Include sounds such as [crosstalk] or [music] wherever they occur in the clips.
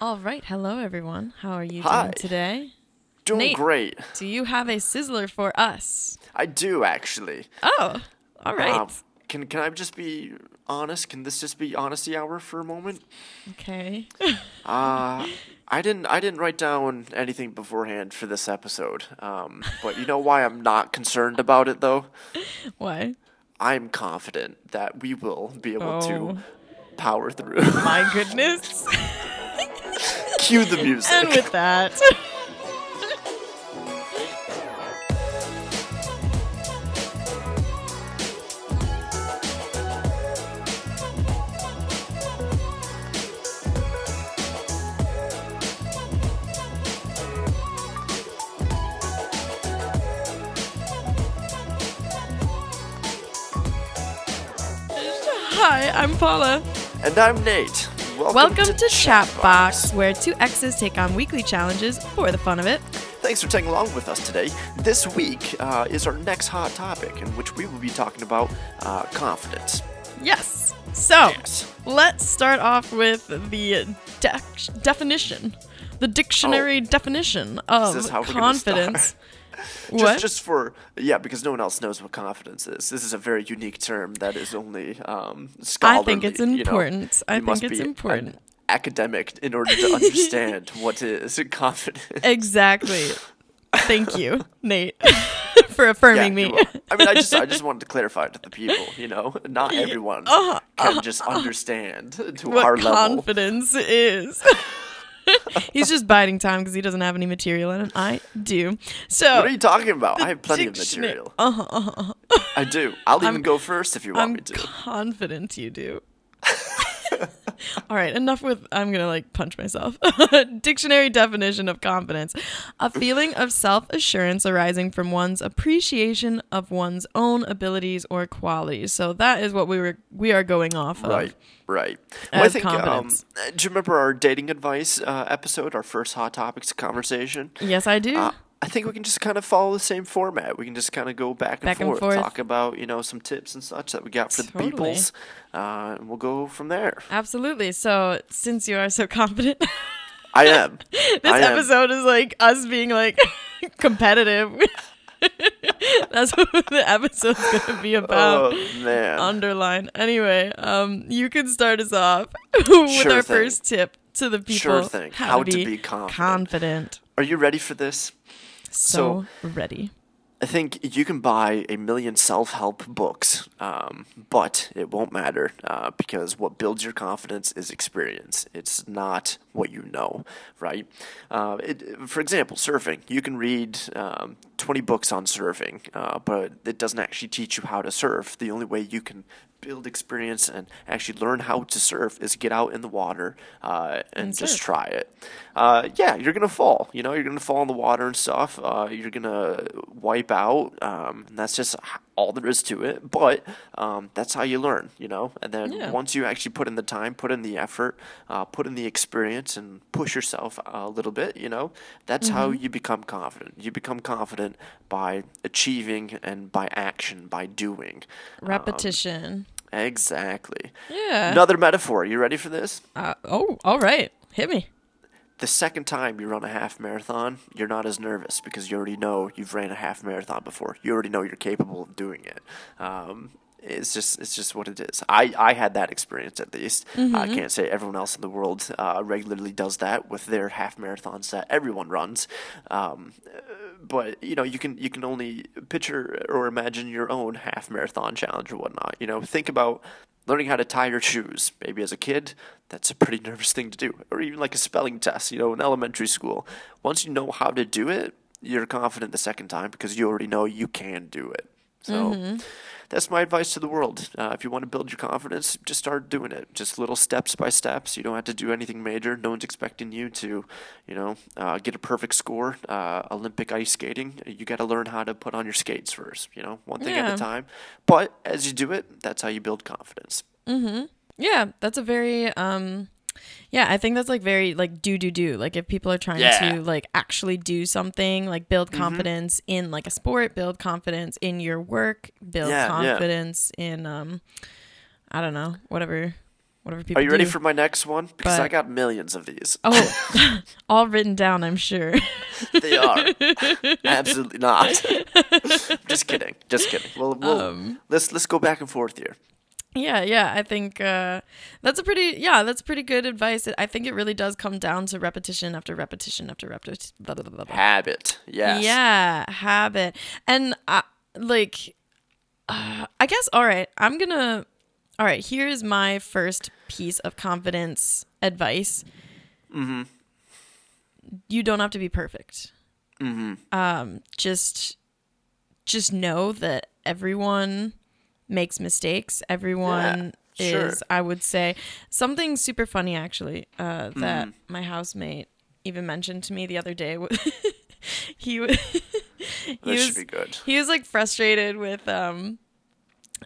All right. Hello, everyone. How are you Hi. doing today? Doing Nate. great. Do you have a sizzler for us? I do actually. Oh, all right. Um, can can I just be honest? Can this just be honesty hour for a moment? okay. [laughs] Uh I didn't I didn't write down anything beforehand for this episode. Um, but you know why I'm not concerned about it though? Why? I'm confident that we will be able Oh. to power through. My [laughs] goodness. [laughs] Cue the music. and with that. Hi, I'm Paula. and I'm Nate. Welcome, Welcome to, to Chatbox, where two exes take on weekly challenges for the fun of it. Thanks for tagging along with us today. This week uh, is our next hot topic, in which we will be talking about uh, confidence. Yes. So, Yes. let's start off with the definition, the dictionary definition of Oh. how we're confidence. [laughs] [laughs] Just, What? just for yeah, because no one else knows what confidence is. This is a very unique term that is only um, I think it's you know. important. I think must it's important. academic in order to [laughs] understand what is [laughs] confidence. Exactly. Thank you, Nate, for affirming me. you're. I mean, I just I just wanted to clarify it to the people. You know, not everyone uh, can uh, just uh, understand to what our level. confidence is. [laughs] He's just biding time because he doesn't have any material in it. I do. So What are you talking about? I have plenty of material. Uh-huh, uh-huh. I do. I'll even go first if you want I'm me to. confident you do. [laughs] All right, enough with I'm going to like punch myself. [laughs] Dictionary definition of confidence. A feeling of self-assurance arising from one's appreciation of one's own abilities or qualities. So that is what we were we are going off of. Right, right. Well, I think. Um, confidence. do you remember our dating advice uh, episode, our first hot topics conversation? Yes, I do. Uh, I think we can just kind of follow the same format. We can just kind of go back and, Back and forth, forth. talk about you know some tips and such that we got for Totally. the peoples, uh, and we'll go from there. Absolutely. So, since you are so [laughs] confident, I am. [laughs] this I am. episode is like us being like [laughs] competitive. That's what the episode's going to be about. Oh man. underline. Anyway, um, you can start us off with Sure our thing. first tip to the people. Sure thing. How to be confident. confident. Are you ready for this? So, ready. I think you can buy a million self help books, um, but it won't matter uh, because what builds your confidence is experience. It's not what you know, right? Uh, it, for example, surfing. You can read um, 20 books on surfing, uh, but it doesn't actually teach you how to surf. The only way you can build experience and actually learn how to surf is get out in the water uh, and, And just try it. Uh, yeah, you're gonna fall. You know, you're gonna fall in the water and stuff. Uh, you're gonna wipe out. Um, and that's just all there is to it. But um, that's how you learn. You know, and then Yeah. once you actually put in the time, put in the effort, uh, put in the experience, and push yourself a little bit. You know, that's how Mm-hmm. you become confident. You become confident by achieving and by action, by doing. Repetition. Exactly. yeah. Another metaphor. You ready for this? Uh, oh, all right. Hit me. The second time you run a half marathon, you're not as nervous because you already know you've ran a half marathon before. You already know you're capable of doing it. Um, it's just it's just what it is. I, I had that experience at least. I can't say everyone else in the world uh, regularly does that with their half marathons that everyone runs. Um, but you know you can you can only picture or imagine your own half marathon challenge or whatnot. You know, think about learning how to tie your shoes. Maybe as a kid, that's a pretty nervous thing to do, or even like a spelling test. You know, in elementary school, once you know how to do it, you're confident the second time because you already know you can do it. So. Mm-hmm. That's my advice to the world. Uh, if you want to build your confidence, just start doing it. Just little steps by steps. You don't have to do anything major. No one's expecting you to, you know, uh, get a perfect score. Uh, Olympic ice skating. You got to learn how to put on your skates first. You know, one thing at a time. But as you do it, that's how you build confidence. Yeah, that's a very um yeah, I think that's like very like do do do. Like if people are trying Yeah. Mm-hmm. to like actually do something, like build confidence in like a sport, build confidence in your work, build Yeah, yeah. confidence in um I don't know, whatever whatever people Are you ready for my next one? Because I got millions of these. Oh, [laughs] [laughs] all written down, I'm sure. They are [laughs] absolutely not. just kidding. Just kidding. Well, we'll Um, let's let's go back and forth here. Yeah, yeah. I think uh, that's a pretty yeah, that's pretty good advice. I think it really does come down to repetition after repetition after repetition. Blah, blah, blah, blah. Habit. Yes. Yeah, habit. And uh, like, uh, I guess all right. I'm gonna. All right. Here's my first piece of confidence advice. Mm-hmm. You don't have to be perfect. Mm-hmm. Um, just, just know that everyone makes mistakes. Everyone Yeah, sure. is, I would say, something super funny actually. Uh, that Mm-hmm. my housemate even mentioned to me the other day. [laughs] he was. [laughs] he This should was be good. he was like frustrated with um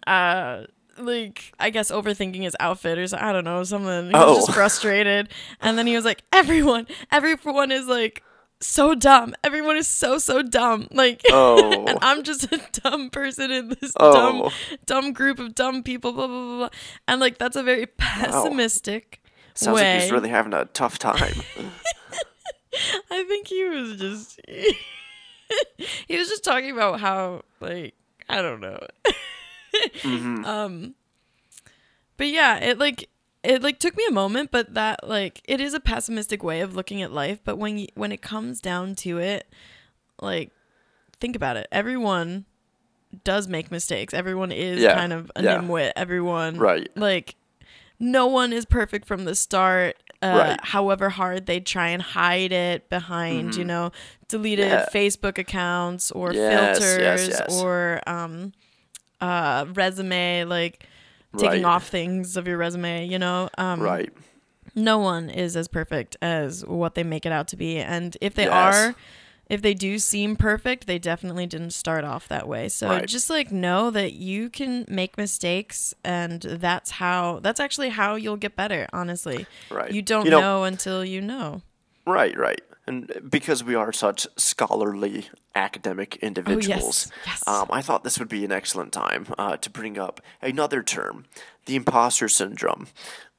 uh like I guess overthinking his outfit or so, I don't know something. He was Oh. just [laughs] frustrated, and then he was like, "Everyone, everyone is like so dumb. Everyone is so so dumb. Like, [laughs] Oh. and I'm just a [laughs] dumb person in this dumb Oh. dumb group of dumb people. Blah blah blah. blah. And like that's a very pessimistic Sounds way. like he's really having a tough time. [laughs] I think he was just he was just talking about how like I don't know. Mhm. Um but yeah, it like it like took me a moment, but that like it is a pessimistic way of looking at life, but when you, when it comes down to it, like think about it. Everyone does make mistakes. Everyone is Yeah, kind of a yeah. nimwit. Everyone Right. like no one is perfect from the start. Uh, Right. However hard they try and hide it behind, you know, deleted Mm-hmm. Yeah. Facebook accounts or Yes, yes, filters yes. or um, uh, resume, like taking Right. off things of your resume, you know. Um, right. No one is as perfect as what they make it out to be, and if they Yes. are, if they do seem perfect, they definitely didn't start off that way. So Right. just like know that you can make mistakes, and that's how. That's actually how you'll get better. Honestly, Right. you don't You know- know until you know. Right, right. And because we are such scholarly academic individuals, Oh, yes. Um, I thought this would be an excellent time uh, to bring up another term, the imposter syndrome.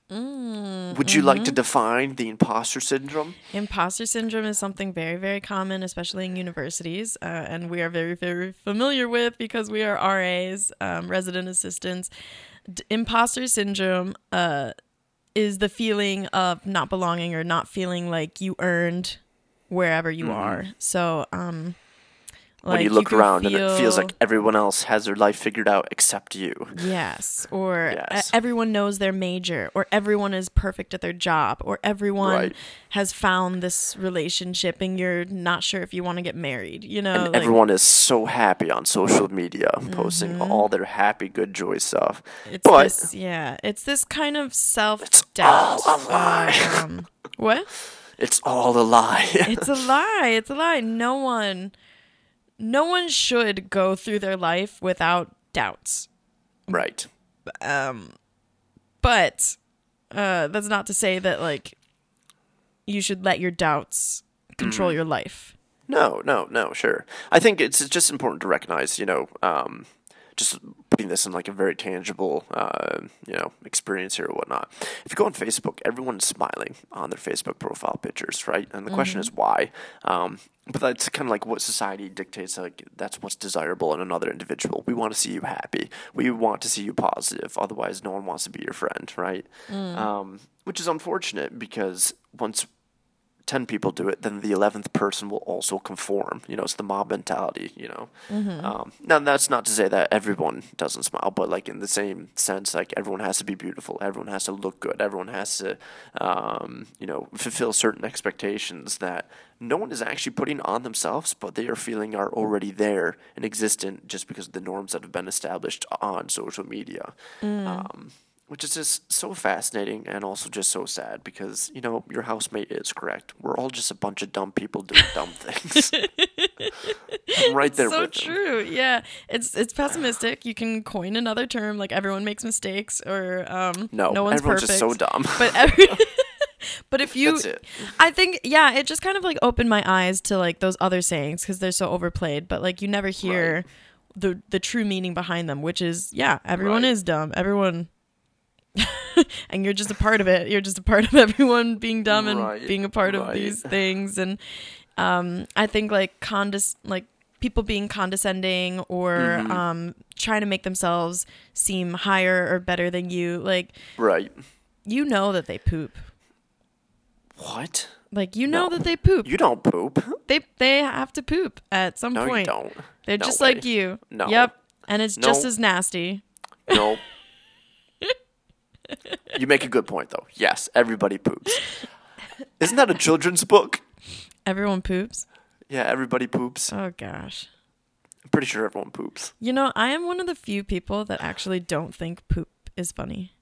Mm, would you like mm-hmm. to define the imposter syndrome? Imposter syndrome is something very, very common, especially in universities, uh, and we are very, very familiar with because we are RAs, um, resident assistants. D- imposter syndrome uh, is the feeling of not belonging or not feeling like you earned wherever you are. So, um, Mm-hmm. when you look can around and it feels like everyone else has their life figured out except you. Yes, or Yes. everyone knows their major, or everyone is perfect at their job, or everyone Right. has found this relationship and you're not sure if you want to get married. You know, And like, Mm-hmm. everyone is so happy on social media, posting all their happy, good, joy stuff. it's but this, yeah, it's this kind of self all doubt. a lie. um, what? It's all a lie. [laughs] It's a lie. It's a lie. No one, no one should go through their life without doubts. right. um but uh that's not to say that like you should let your doubts control Mm-hmm. your life No, no, no, sure. I think it's just important to recognize, you know, um, just putting this in like a very tangible, uh, you know, experience here or whatnot. If you go on Facebook, everyone's smiling on their Facebook profile pictures, right? And the question is why. Um, but that's kind of like what society dictates. Like that's what's desirable in another individual. We want to see you happy. We want to see you positive. Otherwise, no one wants to be your friend, right? Um, which is unfortunate because once 10 people do it, then the 11th person will also conform. You know, it's the mob mentality, you know. Um, now, that's not to say that everyone doesn't smile, but like in the same sense, like everyone has to be beautiful, everyone has to look good, everyone has to, um, you know, fulfill certain expectations that no one is actually putting on themselves, but they are feeling are already there and existent just because of the norms that have been established on social media. Um, which is just so fascinating and also just so sad because you know your housemate is correct. We're all just a bunch of dumb people doing dumb [laughs] things. I'm [laughs] right there so with him. true yeah it's it's pessimistic you can coin another term like everyone makes mistakes or um No, no one's everyone's perfect just so dumb. but [laughs] every but if you That's it. i think yeah it just kind of like opened my eyes to like those other sayings because they're so overplayed but like you never hear Right. the the true meaning behind them which is yeah everyone Right. is dumb everyone [laughs] and you're just a part of it. You're just a part of [laughs] everyone being dumb and Right, being a part of these things. And um, I think like condes like people being condescending or Mm-hmm. um, trying to make themselves seem higher or better than you. Like Right. you know that they poop. What? Like you know No. that they poop. You don't poop. they they have to poop at some No, point. you don't. They're No just way. like you. No. Yep. And it's just as nasty. No. You make a good point, though. Yes, everybody poops. Isn't that a children's book? Everyone poops. Yeah, everybody poops. Oh gosh. I'm pretty sure everyone poops. You know, I am one of the few people that actually don't think poop is funny.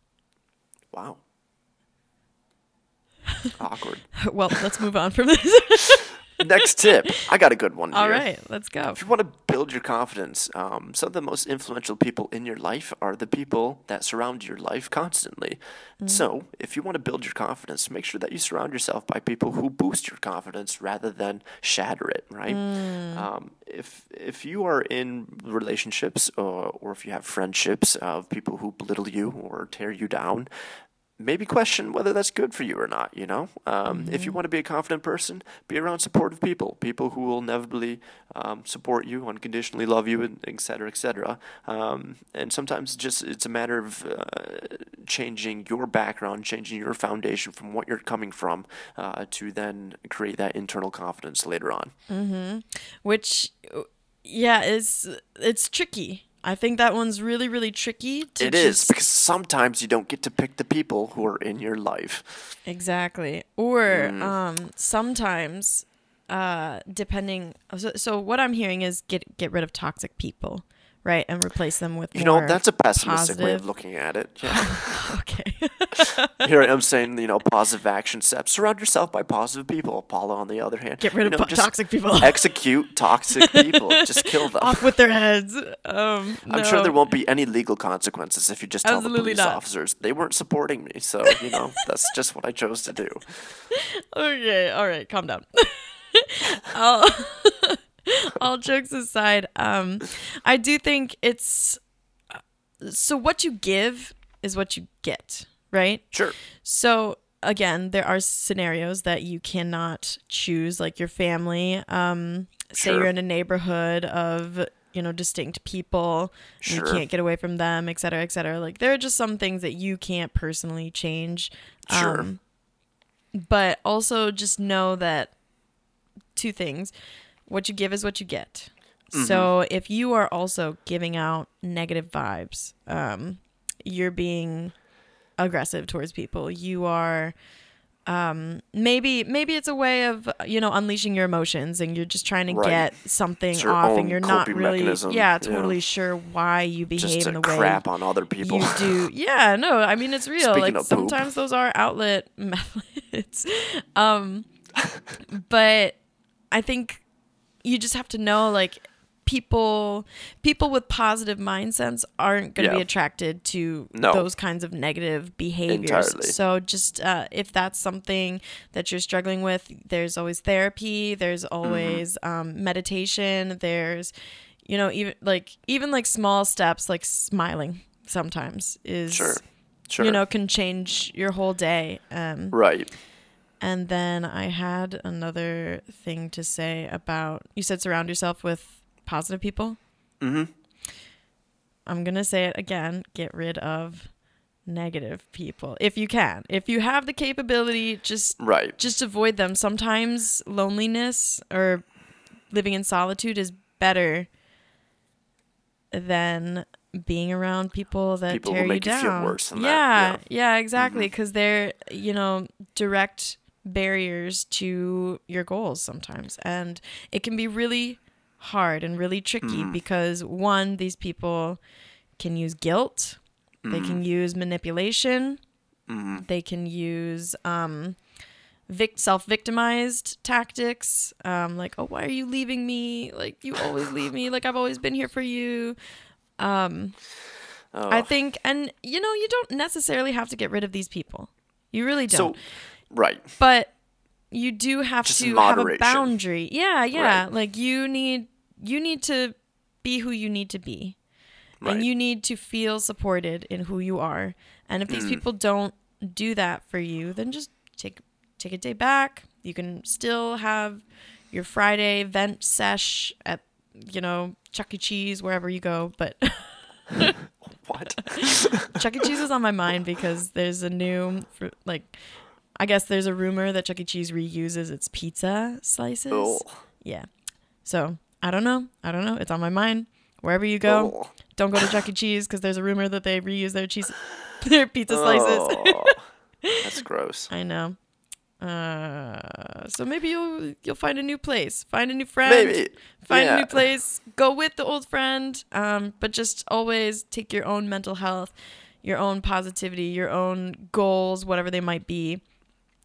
Wow. Awkward. [laughs] well, let's move on from this. [laughs] Next tip. I got a good one here. All right, let's go. If you want to build your confidence, um, some of the most influential people in your life are the people that surround your life constantly. So, if you want to build your confidence, make sure that you surround yourself by people who boost your confidence rather than shatter it. Right? Um, if if you are in relationships or, or if you have friendships of people who belittle you or tear you down, maybe question whether that's good for you or not. You know, um, if you want to be a confident person, be around supportive people, people who will inevitably um, support you, unconditionally love you, and et cetera, et cetera. Um, and sometimes just it's a matter of uh, changing your background, changing your foundation from what you're coming from, uh, to then create that internal confidence later on. Which, yeah, is it's tricky. I think that one's really, really tricky. To It is just- because sometimes you don't get to pick the people who are in your life. Exactly. Or Mm. um, sometimes, uh, depending. So, so what I'm hearing is get get rid of toxic people, right, and replace them with You know, that's a pessimistic way of looking at it. [laughs] Yeah. okay. [laughs] Here I am saying, you know, positive action steps. Surround yourself by positive people. Paula, on the other hand, Get rid you of know, po- toxic people. [laughs] Execute toxic people. just kill them. Off with their heads. Um, I'm sure there won't be any legal consequences if you just tell Absolutely the police not. officers they weren't supporting me. So you know, that's just what I chose to do. Okay, all right, calm down. [laughs] all, jokes aside, um, I do think it's so what you give is what you get, right? Sure. So again, there are scenarios that you cannot choose, like your family. Um, say Sure. you're in a neighborhood of you know distinct people, and you can't get away from them, et cetera, et cetera. Like there are just some things that you can't personally change. Sure. Um, but also just know that two things what you give is what you get so if you are also giving out negative vibes um, you're being aggressive towards people you are um, maybe maybe it's a way of you know unleashing your emotions and you're just trying to Right. get something off and you're not really mechanism, yeah yeah. totally sure why you behave in the way crap on other people. you do [laughs] yeah no i mean it's real Speaking like of poop. sometimes those are outlet [laughs] methods um [laughs] but i think you just have to know like people people with positive mindsets aren't going to be attracted to No. those kinds of negative behaviors Entirely. so just uh, if that's something that you're struggling with there's always therapy there's Mm-hmm. always um, meditation there's you know even like even like small steps like smiling sometimes is Sure. Sure. you know can change your whole day um Right. And then i had another thing to say about you said surround yourself with positive people Mm-hmm. i'm gonna say it again get rid of negative people if you can if you have the capability just Right. just avoid them sometimes loneliness or living in solitude is better than being around people that People tear make you you feel down. worse than that, yeah, yeah. Mm-hmm. yeah, exactly. Because they're you know direct barriers to your goals sometimes, and it can be really hard and really tricky Mm-hmm. because one, these people can use guilt, they Mm-hmm. can use manipulation, they can use um, vic- self-victimized tactics um, like oh why are you leaving me? Like you always [sighs] leave me. Like i've always been here for you. Um, Oh. i think and you know you don't necessarily have to get rid of these people. You really don't. So, right. but you do have Just to have a boundary yeah yeah Right. like you need you need to be who you need to be Right. and you need to feel supported in who you are And if these Mm. people don't do that for you, then just take take a day back. You can still have your Friday vent sesh at you know Chuck E. Cheese wherever you go, but [laughs] What? [laughs] Chuck E. Cheese is on my mind because there's a new like I guess there's a rumor that Chuck E. Cheese reuses its pizza slices. oh. Yeah. So I don't know. I don't know. It's on my mind. Wherever you go, Oh. don't go to Chuck E. Cheese because there's a rumor that they reuse their cheese, [laughs] their pizza slices. [laughs] That's gross. I know. Uh, so maybe you'll you'll find a new place, find a new friend, Maybe. find a new place, go with the old friend. Um, but just always take your own mental health, your own positivity, your own goals, whatever they might be,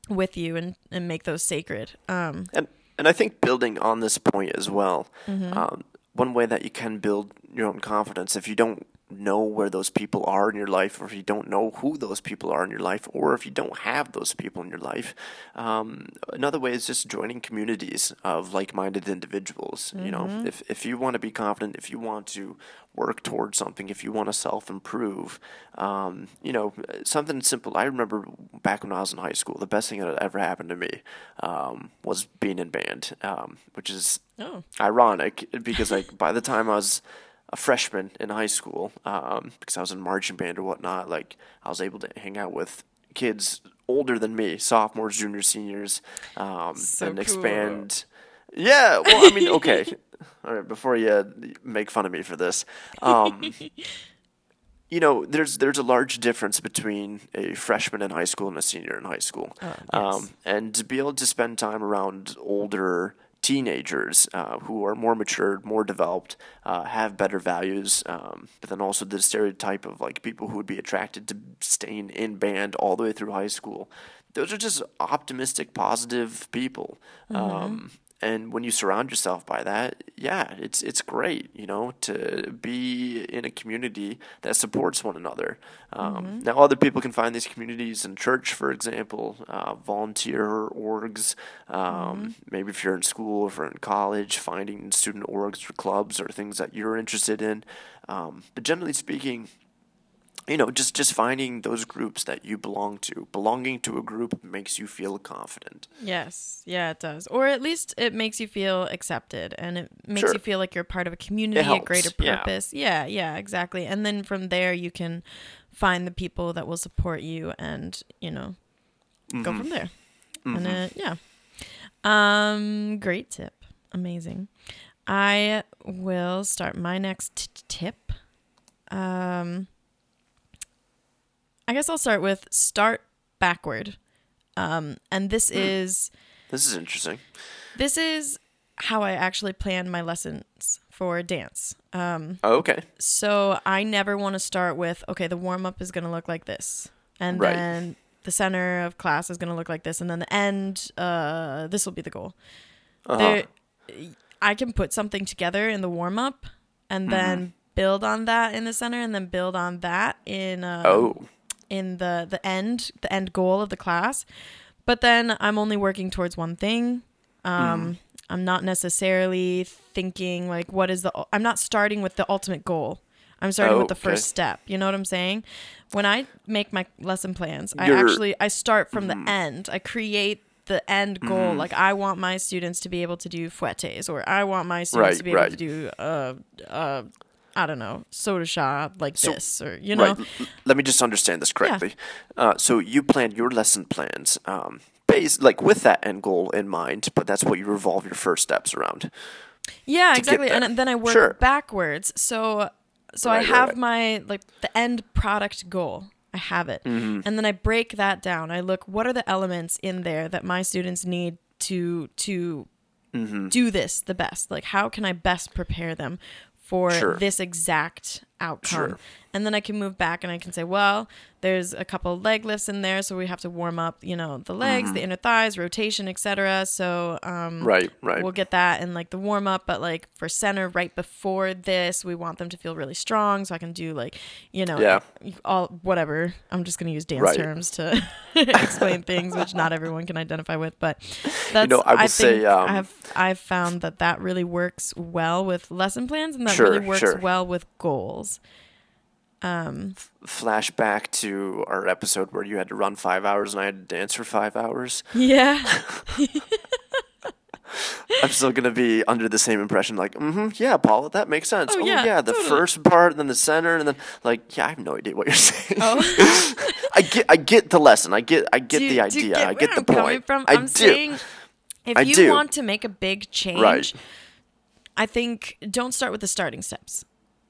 with you, and and make those sacred. Um, And and I think building on this point as well, Mm-hmm. um, one way that you can build your own confidence if you don't know where those people are in your life, or if you don't know who those people are in your life, or if you don't have those people in your life, um, another way is just joining communities of like-minded individuals. You know, Mm-hmm. if if you want to be confident, if you want to work towards something, if you want to self-improve, um, you know, something simple. I remember back when I was in high school, the best thing that ever happened to me um, was being in band, um, which is oh, ironic because like by the time I was a freshman in high school, um, because I was in marching band or whatnot, like I was able to hang out with kids older than me, sophomores, juniors, seniors, um, So and cool. expand. Yeah, well, I mean, okay. [laughs] All right, before you make fun of me for this, um, [laughs] you know, there's there's a large difference between a freshman in high school and a senior in high school, Oh, yes. um, and to be able to spend time around older teenagers uh, who are more matured, more developed, uh, have better values, um, but then also the stereotype of like people who would be attracted to staying in band all the way through high school. Those are just optimistic, positive people. Um, and when you surround yourself by that, yeah, it's it's great, you know, to be in a community that supports one another. Um, Now, other people can find these communities in church, for example, uh, volunteer orgs. Um, Maybe if you're in school or if you're in college, finding student orgs or clubs or things that you're interested in. Um, but generally speaking, you know, just just finding those groups that you belong to. Belonging to a group makes you feel confident. Yes, yeah, it does. Or at least it makes you feel accepted and it makes Sure. you feel like you're part of a community, a greater yeah. purpose. Yeah. yeah, exactly. And then from there you can find the people that will support you and, you know, go Mm-hmm. from there. And uh, yeah. Um great tip. Amazing. I will start my next t- tip. Um I guess I'll start with start backward. Um and this Hmm. is This is interesting. this is how I actually plan my lessons for dance. Um, Oh, okay. so I never want to start with, okay, the warm up is going to look like this. And Right. then the center of class is going to look like this. And then the end, uh, this will be the goal. Uh-huh. There, I can put something together in the warm up and then build on that in the center and then build on that in uh, oh, in the the end the end goal of the class. But then i'm only working towards one thing. Um i'm not necessarily thinking like what is the i'm not starting with the ultimate goal. I'm starting Oh, with the okay. first step. You know what i'm saying? When i make my lesson plans i You're- actually i start from the end. I create the end goal. Mm-hmm. like i want my students to be able to do fouettes or i want my students Right, to be able right. to do uh uh I don't know, saut de chat like So- this, or you know, right. Let me just understand this correctly. Uh, so you plan your lesson plans, um, based like with that end goal in mind, but that's what you revolve your first steps around. Yeah, exactly. And then I work Sure. backwards. So so Right, I have right. my like the end product goal. I have it. Mm-hmm. And then I break that down. I look what are the elements in there that my students need to to Mm-hmm. do this the best? Like how can I best prepare them for Sure. this exact outcome? Sure. And then I can move back and I can say, well, there's a couple leg lifts in there, so we have to warm up, you know, the legs, the inner thighs, rotation, etc. So um Mm-hmm. Right, right. we'll get that in like the warm up but like for center right before this we want them to feel really strong so i can do like you know Yeah. all whatever i'm just going to use dance Right. terms to [laughs] explain things which not everyone can identify with but that's know, I think say, um, i've i've found that that really works well with lesson plans and that Sure, really works sure. well with goals Um, Flashback to our episode where you had to run five hours and I had to dance for five hours. yeah. [laughs] [laughs] I'm still gonna be under the same impression, like, mm-hmm, yeah, Paula, that makes sense. Oh, Oh, yeah, yeah, the totally. first part, and then the center, and then like, yeah, I have no idea what you're saying. Oh. [laughs] I get, I get the lesson. I get, I get Do- the idea. get I get the I'm coming point. From? I I'm do. saying if I you do. want to make a big change, Right. I think don't start with the starting steps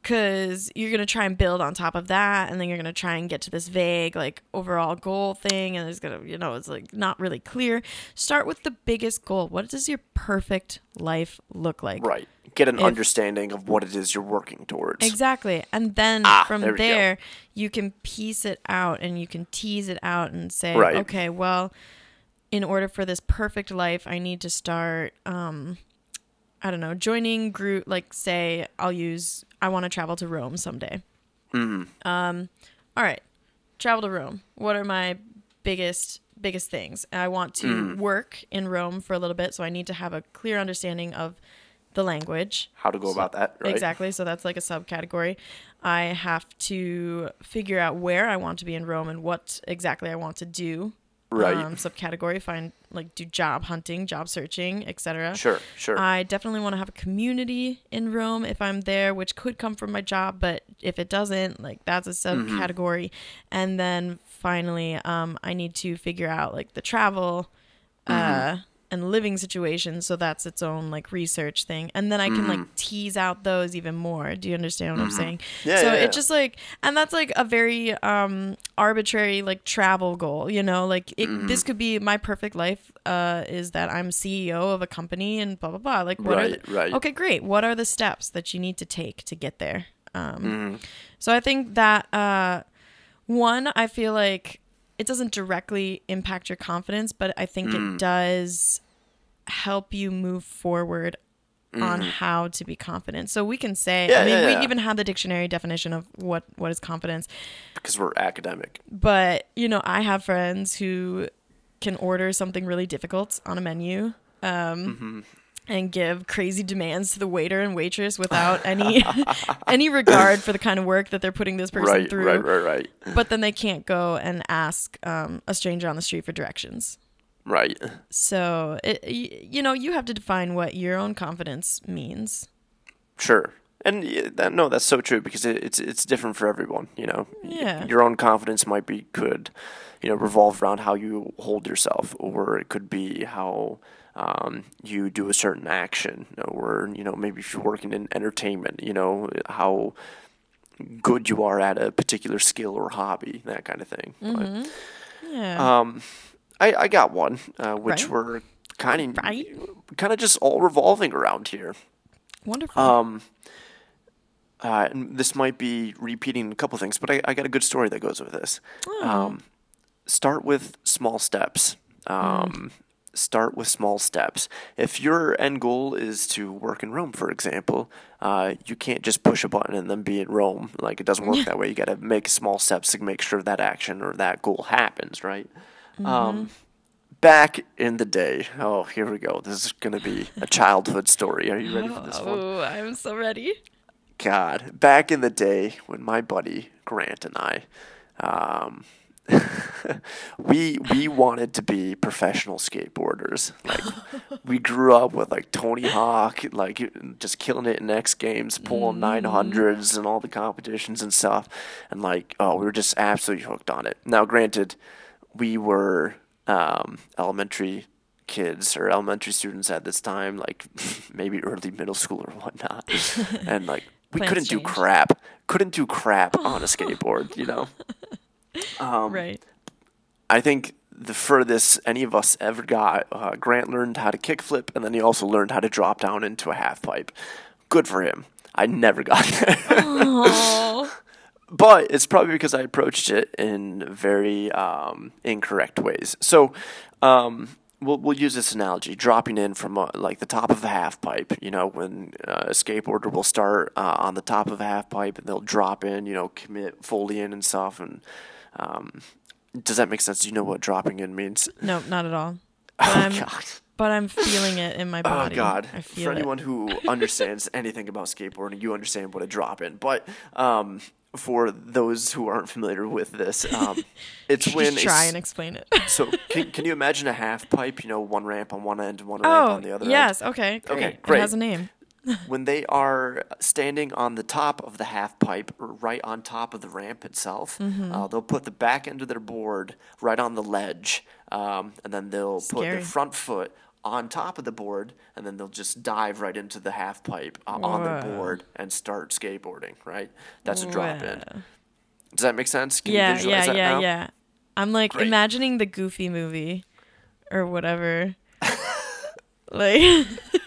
because you're going to try and build on top of that and then you're going to try and get to this vague like overall goal thing and it's going to you know it's like not really clear start with the biggest goal what does your perfect life look like Right. Get an If- understanding of what it is you're working towards. Exactly. And then Ah, from there there, you can piece it out and you can tease it out and say, Right. okay, well, in order for this perfect life, I need to start, um, I don't know, joining group, like, say, I'll use, I want to travel to Rome someday. Mm-hmm. Um, all right, travel to Rome. What are my biggest biggest things? I want to Mm. work in Rome for a little bit, so I need to have a clear understanding of the language. How to go about that, right? Exactly. So that's like a subcategory. I have to figure out where I want to be in Rome and what exactly I want to do. Right. Um, subcategory. Find like do job hunting, job searching, etc. Sure, sure. I definitely want to have a community in Rome if I'm there, which could come from my job, but if it doesn't, like that's a Mm-hmm. subcategory. And then finally, um, I need to figure out like the travel, Mm-hmm. uh, and living situation. So that's its own like research thing. And then I can Mm-hmm. like tease out those even more. Do you understand what I'm saying? Yeah, so yeah, yeah. it just like, and that's like a very um arbitrary like travel goal. You know, like it, Mm-hmm. this could be my perfect life. Uh, is that I'm CEO of a company and blah blah blah. Like what are Right, the, right. Okay, great. What are the steps that you need to take to get there? Um, Mm-hmm. so I think that uh, one, I feel like it doesn't directly impact your confidence, but I think Mm. it does help you move forward on how to be confident. So we can say, Mm. Yeah, I mean, yeah, we even have the dictionary definition of what what is confidence, because we're academic. but you know, I have friends who can order something really difficult on a menu. Um, Mm-hmm. And give crazy demands to the waiter and waitress without [laughs] any any regard for the kind of work that they're putting this person Right, through right, right, right, but then they can't go and ask um, a stranger on the street for directions. Right. So, it, you know, you have to define what your own confidence means. Sure. And that, no, that's so true because it, it's it's different for everyone. You know, Yeah. your own confidence might be could, you know, revolve around how you hold yourself, or it could be how um, you do a certain action, or you know, maybe if you're working in entertainment, you know, how good you are at a particular skill or hobby, that kind of thing. But, Yeah. um, I I got one, uh, which Right. we're kind of Right. kind of just all revolving around here. Wonderful. Um, uh, this might be repeating a couple things, but I, I got a good story that goes with this. Um, start with small steps. Um, Start with small steps. If your end goal is to work in Rome, for example, uh, you can't just push a button and then be in Rome. Like it doesn't work [laughs] that way. You got to make small steps to make sure that action or that goal happens, right? Um, back in the day, oh, here we go. This is going to be a childhood story. Are you ready for this one? oh, I'm so ready. God, back in the day when my buddy Grant and I, um, [laughs] we we wanted to be professional skateboarders. Like [laughs] we grew up with like Tony Hawk, like just killing it in X Games, pulling nine hundreds and all the competitions and stuff. And like, oh, we were just absolutely hooked on it. Now, granted, we were um, elementary kids or elementary students at this time, like [laughs] maybe early middle school or whatnot, [laughs] and like we couldn't do crap. Couldn't do crap [laughs] on a skateboard, you know. Um, right. I think the furthest any of us ever got, uh, Grant learned how to kickflip, and then he also learned how to drop down into a half pipe. Good for him. I never got there. Oh, but it's probably because I approached it in very um, incorrect ways. So um, we'll we'll use this analogy: dropping in from uh, like the top of a half pipe. You know, when uh, a skateboarder will start uh, on the top of a half pipe and they'll drop in. You know, commit fully in and stuff. And um, does that make sense? Do you know what dropping in means? no, not at all. [laughs] But, Oh I'm, God. but I'm feeling it in my body. Oh body. God! I feel For it. anyone who understands anything about skateboarding, you understand what a drop in. But um, for those who aren't familiar with this, [laughs] um, it's when a try s- and explain it. so can, [laughs] can you imagine a half pipe? You know, one ramp on one end and one ramp oh, on the other end. yes. Okay. Great. Okay, It great. has a name. [laughs] when they are standing on the top of the half pipe or right on top of the ramp itself, Mm-hmm. uh, they'll put the back end of their board right on the ledge, um, and then they'll put their front foot on top of the board, and then they'll just dive right into the half pipe uh, on the board and start skateboarding. Right, that's a drop in. Does that make sense? Can yeah, you yeah, yeah, now? yeah. I'm like Great. imagining the Goofy movie, or whatever. [laughs] like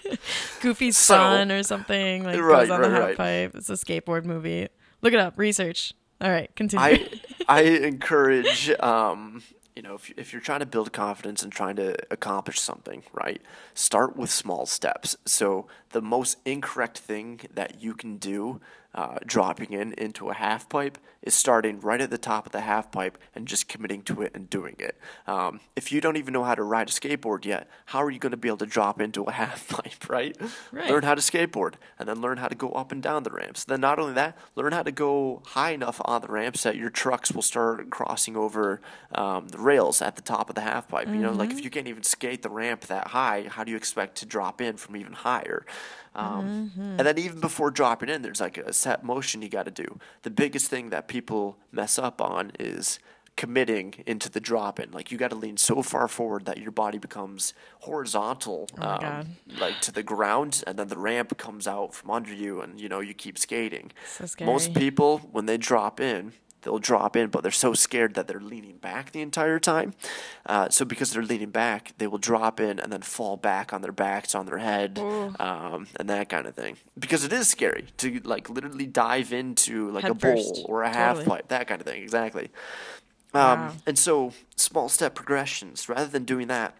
[laughs] Goofy's So- son or something. Like Right, goes on right, the half right. pipe. It's a skateboard movie. Look it up. Research. All right, continue. I I encourage um, you know if if you're trying to build confidence and trying to accomplish something, right? Start with small steps. So the most incorrect thing that you can do uh, dropping in into a half pipe is starting right at the top of the half pipe and just committing to it and doing it. Um, if you don't even know how to ride a skateboard yet, how are you going to be able to drop into a [laughs] half pipe, right? Right. Learn how to skateboard and then learn how to go up and down the ramps. Then not only that, learn how to go high enough on the ramps that your trucks will start crossing over um, the rails at the top of the half pipe. You know, like if you can't even skate the ramp that high, how do you expect to drop in from even higher? Um, And then even before dropping in, there's like a set motion you got to do. The biggest thing that people mess up on is committing into the drop in. Like you got to lean so far forward that your body becomes horizontal, my um, like to the ground, and then the ramp comes out from under you, and you know you keep skating. So. Most people, when they drop in, they'll drop in, but they're so scared that they're leaning back the entire time. Uh, so because they're leaning back, they will drop in and then fall back on their backs, on their head, um, and that kind of thing. Because it is scary to like literally dive into like Head a bowl first. or a half Totally. pipe, that kind of thing. Exactly. Wow. Um, and so small step progressions, rather than doing that,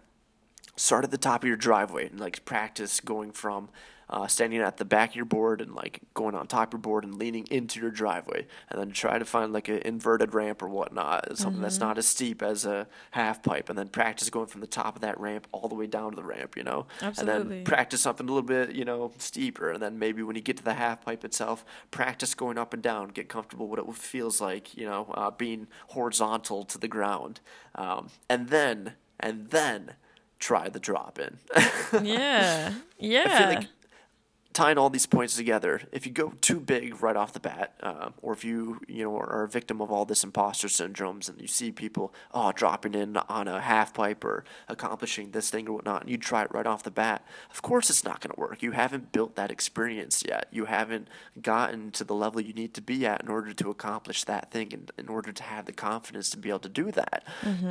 start at the top of your driveway and like practice going from uh, standing at the back of your board and like going on top of your board and leaning into your driveway and then try to find like an inverted ramp or whatnot something that's not as steep as a half pipe and then practice going from the top of that ramp all the way down to the ramp you know Absolutely. and then practice something a little bit you know steeper and then maybe when you get to the half pipe itself practice going up and down get comfortable what it feels like you know uh, being horizontal to the ground um, and then and then try the drop in yeah. [laughs] Yeah. I feel like tying all these points together, if you go too big right off the bat, uh, or if you you know are a victim of all this imposter syndromes and you see people oh dropping in on a half pipe or accomplishing this thing or whatnot, and you try it right off the bat, of course it's not going to work. You haven't built that experience yet. You haven't gotten to the level you need to be at in order to accomplish that thing, and in order to have the confidence to be able to do that.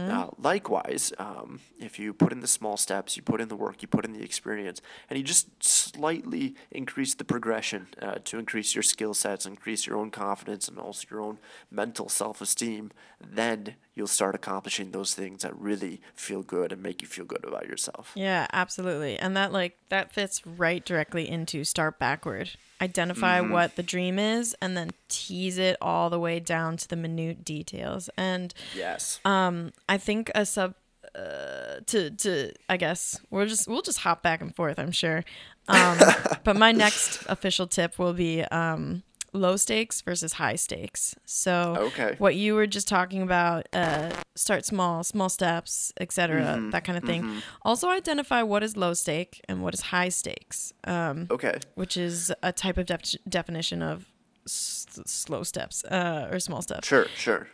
Uh, likewise, um, if you put in the small steps, you put in the work, you put in the experience, and you just slightly increase the progression uh, to increase your skill sets, increase your own confidence, and also your own mental self esteem, then you'll start accomplishing those things that really feel good and make you feel good about yourself. Yeah, absolutely. And that like that fits right directly into start backward. Identify Mm-hmm. what the dream is and then tease it all the way down to the minute details. And Yes. um I think a sub uh, to to I guess we'll just we'll just hop back and forth, I'm sure. Um [laughs] but my next official tip will be um low stakes versus high stakes. So Okay. what you were just talking about uh, start small small steps etc Mm-hmm. that kind of thing also identify what is low stake and what is high stakes um, okay. which is a type of def- definition of s- slow steps uh, or small steps Sure, sure.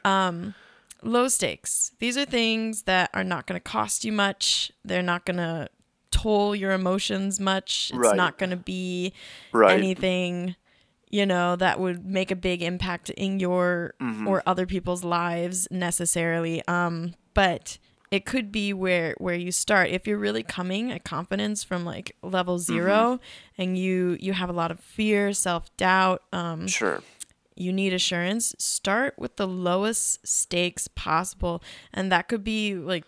Low stakes these are things that are not going to cost you much they're not going to toll your emotions much it's Right. not going to be right. anything you know that would make a big impact in your Mm-hmm. or other people's lives necessarily um but it could be where where you start if you're really coming at confidence from like level Mm-hmm. 0 and you you have a lot of fear self-doubt um Sure. You need assurance start with the lowest stakes possible and that could be like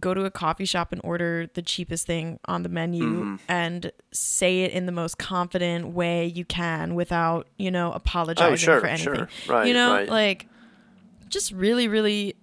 go to a coffee shop and order the cheapest thing on the menu Mm-hmm. and say it in the most confident way you can without you know apologizing Oh, sure, for anything sure. Right, you know right. like just really really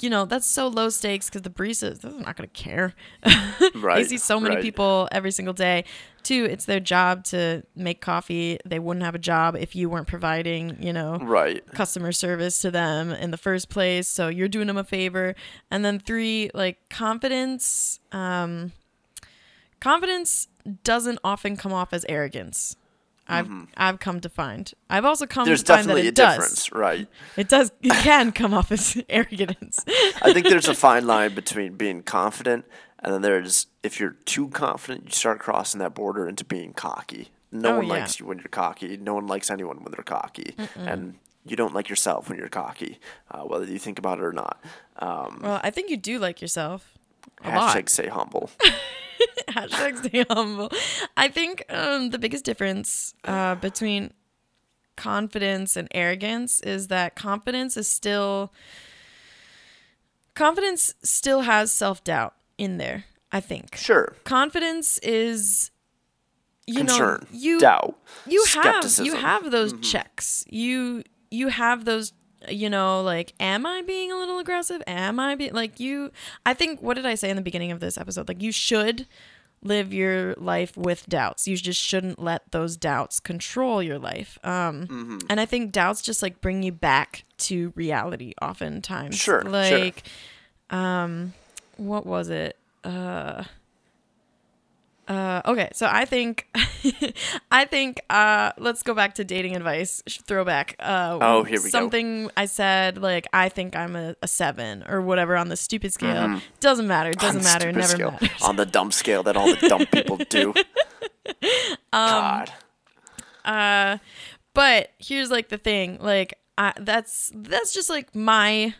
you know, that's so low stakes because the barista they're not going to care. [laughs] right. they see so many right. people every single day. Two, it's their job to make coffee. They wouldn't have a job if you weren't providing, you know, Right. customer service to them in the first place. So you're doing them a favor. And then three, like confidence. Um, confidence doesn't often come off as arrogance. I've I've come to find. I've also come Mm-hmm. There's to find that definitely it a does. difference, right? It does. It can come off as [laughs] arrogance. I think there's a fine line between being confident and then there's if you're too confident, you start crossing that border into being cocky. No Oh, one yeah. likes you when you're cocky. No one likes anyone when they're cocky, and you don't like yourself when you're cocky, uh, whether you think about it or not. Um, Well, I think you do like yourself. A lot. hashtag say humble. [laughs] Hashtag stay humble. I think um, the biggest difference uh, between confidence and arrogance is that confidence is still confidence still has self doubt in there. I think Sure, confidence is you concern, know you doubt, you have skepticism. Mm-hmm. you have those checks you you have those you know like am i being a little aggressive? Am i being like you i think what did i say in the beginning of this episode? Like you should live your life with doubts. You just shouldn't let those doubts control your life. Um Mm-hmm. and i think doubts just like bring you back to reality oftentimes. Sure, sure. like um what was it? Uh uh, okay, so I think, [laughs] I think, uh, let's go back to dating advice throwback. Uh, Oh, here we go. Something I said like I think I'm a, a seven or whatever on the stupid scale. Doesn't matter. Doesn't matter. Never scale, matters. [laughs] On the dumb scale that all the dumb people do. [laughs] Um, God. Uh, but here's like the thing. Like I, that's that's just like my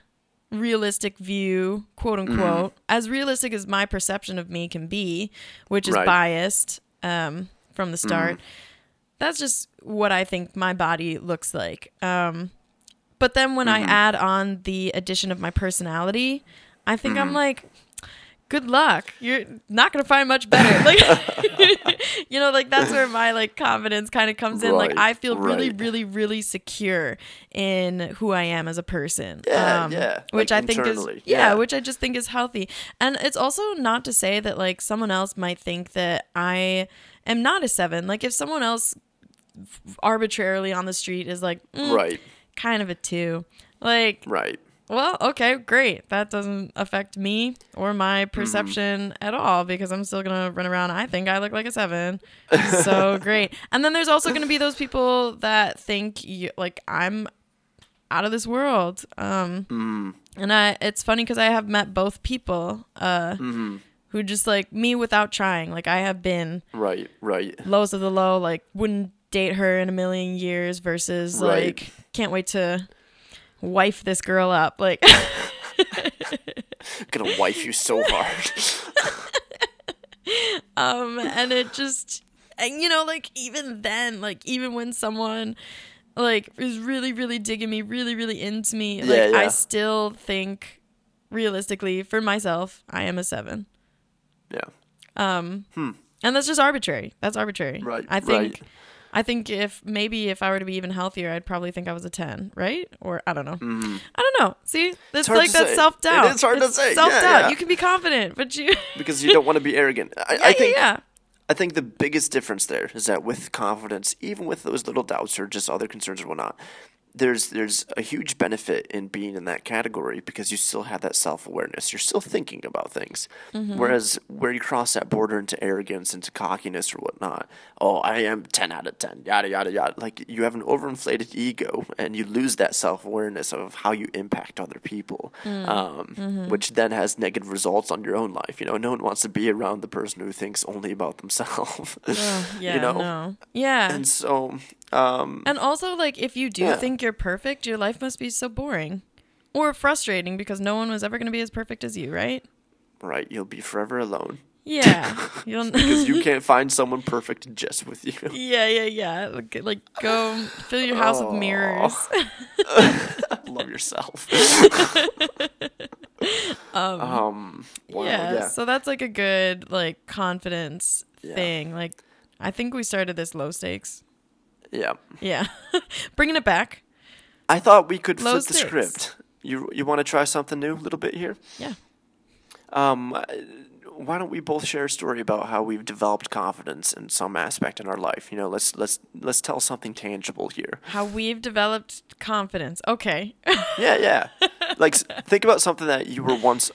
realistic view, quote Mm-hmm. unquote, as realistic as my perception of me can be, which is Right. biased um, from the start. That's just what I think my body looks like. Um, but then when I add on the addition of my personality, I think I'm like, good luck. You're not gonna find much better. [laughs] Like, [laughs] you know, like that's where my like confidence kind of comes in. Like I feel really, right. really, really secure in who I am as a person. Yeah, yeah, Which like I think is yeah, yeah. which I just think is healthy. And it's also not to say that like someone else might think that I am not a seven. Like if someone else arbitrarily on the street is like mm, Right, kind of a two. Like right. Well, okay, great. That doesn't affect me or my perception at all because I'm still gonna run around. I think I look like a seven, so [laughs] great. And then there's also gonna be those people that think you, like I'm out of this world. Um, and I, it's funny because I have met both people uh, who just like me without trying. Like I have been Right, right. Lows of the low. Like wouldn't date her in a million years versus Right. like can't wait to wife this girl up. Like [laughs] I'm Gonna wife you so hard. [laughs] um and it just and you know like even then like even when someone like is really really digging me really really into me like Yeah, i still think realistically for myself i am a seven yeah. um Hmm. and that's just arbitrary that's arbitrary Right, i think right. I think if maybe if i were to be even healthier i'd probably think i was a 10 right or i don't know mm-hmm. i don't know see it's like that self-doubt It is hard to say. Self-doubt yeah. you can be confident but you [laughs] Because you don't want to be arrogant. I, yeah, I think yeah, yeah. I think the biggest difference there is that with confidence, even with those little doubts or just other concerns or whatnot, there's there's a huge benefit in being in that category because you still have that self awareness. You're still thinking about things. Mm-hmm. Whereas where you cross that border into arrogance, into cockiness or whatnot, oh, I am ten out of ten, yada yada yada. Like you have an overinflated ego, and you lose that self awareness of how you impact other people, Mm. um, Mm-hmm. which then has negative results on your own life. You know, no one wants to be around the person who thinks only about themselves. [laughs] yeah you know, no. yeah and so um, And also, like, if you do Yeah. think you're perfect, your life must be so boring or frustrating because no one was ever going to be as perfect as you, right? right, you'll be forever alone Yeah. [laughs] You'll, [laughs] because you [laughs] can't find someone perfect just with you. yeah, yeah, yeah. Like, like, go fill your house with mirrors. Love yourself. um, um, wow, yeah, yeah, So that's like a good, like, confidence Yeah. thing. Like, I think we started this low stakes. yeah. Yeah. Bringing it back. I thought we could Low flip the script You you want to try something new a little bit here? Yeah. Um, uh, why don't we both share a story about how we've developed confidence in some aspect in our life? You know, let's let's let's tell something tangible here. How we've developed confidence. Okay. Yeah, yeah. like think about something that you were once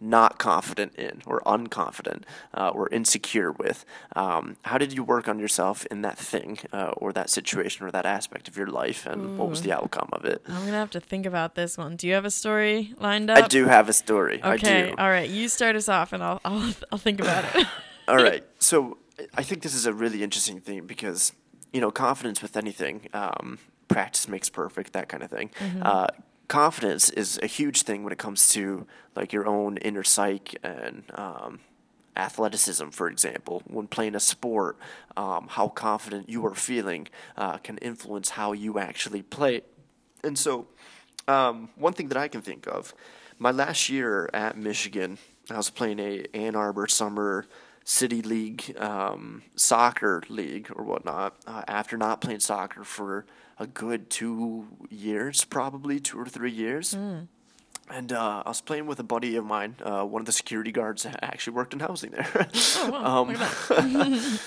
not confident in, or unconfident, uh, or insecure with. Um, how did you work on yourself in that thing, uh, or that situation, or that aspect of your life, and what was the outcome of it? I'm gonna have to think about this one. Do you have a story lined up? I do have a story. I Okay. do. All right. You start us off, and I'll I'll [laughs] I'll think about it. [laughs] All right. So I think this is a really interesting thing because, you know, confidence with anything, um, practice makes perfect, that kind of thing. Uh, confidence is a huge thing when it comes to like your own inner psyche and um, athleticism, for example. When playing a sport, um, how confident you are feeling uh, can influence how you actually play. And so, um, one thing that I can think of, my last year at Michigan, I was playing a Ann Arbor Summer City League um, soccer league or whatnot. Uh, after not playing soccer for a good two years, probably two or three years. And uh, I was playing with a buddy of mine, uh, one of the security guards that actually worked in housing there. Oh, wow. [laughs] Um, Look at that.